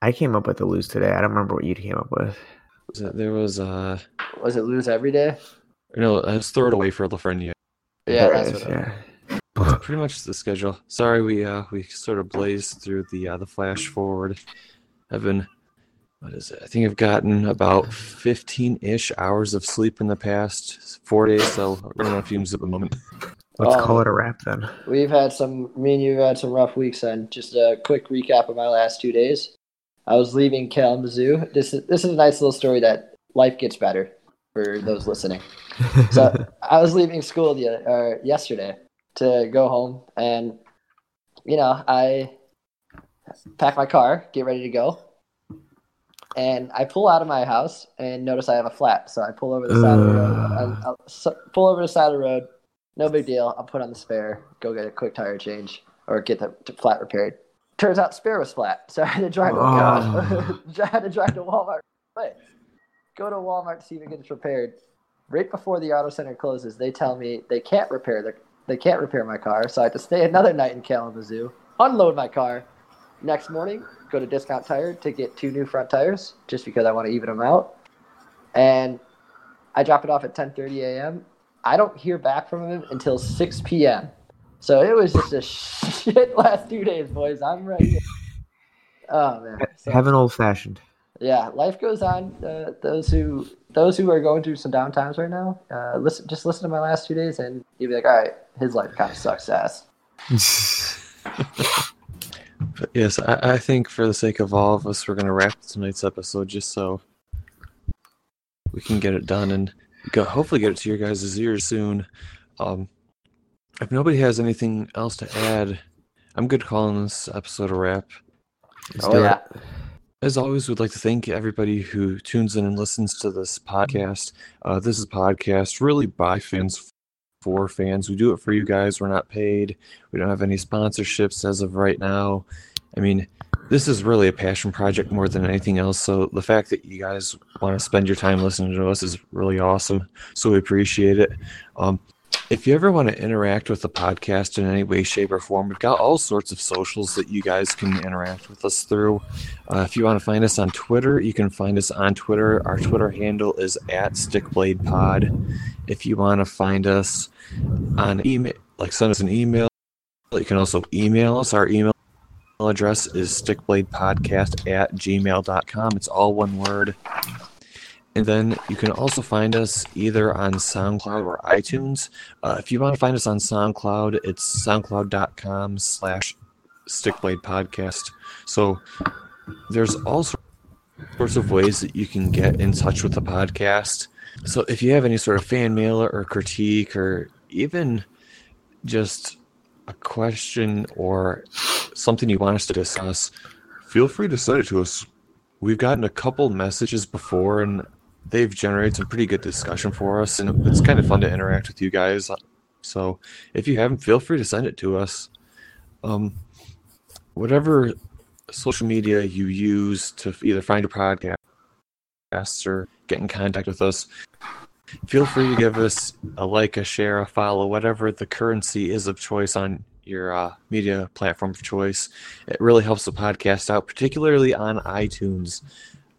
I came up with the lose today. I don't remember what you came up with. Was it, there was uh, Was it lose every day? no, let's throw it away for Lafreniere. Yeah, that's it is, what. yeah. Pretty much the schedule. Sorry, we uh we sort of blazed through the uh, the flash forward. I've been what is it? I think I've gotten about fifteen ish hours of sleep in the past four days, so we're running on fumes at the moment. Let's Oh. call it a wrap then. We've had some. Me and you have had some rough weeks. And just a quick recap of my last two days. I was leaving Kalamazoo. This is this is a nice little story that life gets better for those listening. So I was leaving school the other, or yesterday to go home, and you know I pack my car, get ready to go, and I pull out of my house and notice I have a flat. So I pull over the side of the road. I, pull over the side of the road. No big deal. I'll put on the spare, go get a quick tire change, or get the flat repaired. Turns out spare was flat, so I had to drive to Oh. I had to drive to Walmart. Wait, go to Walmart to see if it gets repaired. Right before the auto center closes, they tell me they can't repair the they can't repair my car, so I have to stay another night in Kalamazoo, unload my car. Next morning, go to Discount Tire to get two new front tires, just because I want to even them out. And I drop it off at 10:30 a.m. I don't hear back from him until 6 p.m. So it was just a shit last two days, boys. I'm ready. Oh man. So- Have an old fashioned. yeah, life goes on. Uh, those who those who are going through some down times right now, uh, listen, just listen to my last two days, and you'll be like, all right, his life kind of sucks ass. But yes, I, I think for the sake of all of us, we're gonna wrap tonight's episode just so we can get it done and go, hopefully get it to your guys' ears soon. Um, if nobody has anything else to add, I'm good calling this episode a wrap. Oh yeah. As always, we'd like to thank everybody who tunes in and listens to this podcast. Uh, this is a podcast really by fans for fans. We do it for you guys. We're not paid. We don't have any sponsorships as of right now. I mean, this is really a passion project more than anything else. So the fact that you guys want to spend your time listening to us is really awesome. So we appreciate it. Um, if you ever want to interact with the podcast in any way, shape, or form, we've got all sorts of socials that you guys can interact with us through. Uh, if you want to find us on Twitter, you can find us on Twitter. Our Twitter handle is at StickBladePod. If you want to find us on email, like send us an email, you can also email us. Our email address is stickbladepodcast at gmail.com. It's all one word. And then you can also find us either on SoundCloud or iTunes. Uh, if you want to find us on SoundCloud, it's soundcloud.com slash stickblade podcast. So there's all sorts of ways that you can get in touch with the podcast. So if you have any sort of fan mail or critique or even just a question or something you want us to discuss, feel free to send it to us. We've gotten a couple messages before, and they've generated some pretty good discussion for us, and it's kind of fun to interact with you guys. So if you haven't, feel free to send it to us. Um, whatever social media you use to either find a podcast or get in contact with us, feel free to give us a like, a share, a follow, whatever the currency is of choice on your uh, media platform of choice. It really helps the podcast out, particularly on iTunes.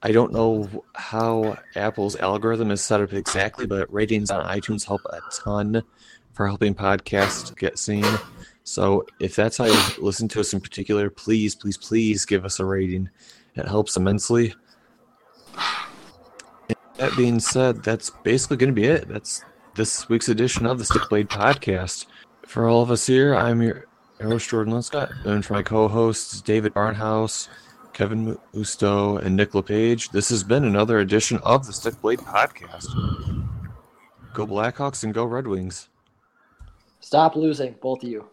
I don't know how Apple's algorithm is set up exactly, but ratings on iTunes help a ton for helping podcasts get seen. So if that's how you listen to us in particular, please, please, please give us a rating. It helps immensely. And that being said, that's basically going to be it. That's this week's edition of the Stick Blade Podcast. For all of us here, I'm your host, Jordan Linscott, and for my co hosts, David Barnhouse, Kevin Musto, and Nick LePage, this has been another edition of the Stick Blade Podcast. Go Blackhawks and go Red Wings. Stop losing, both of you.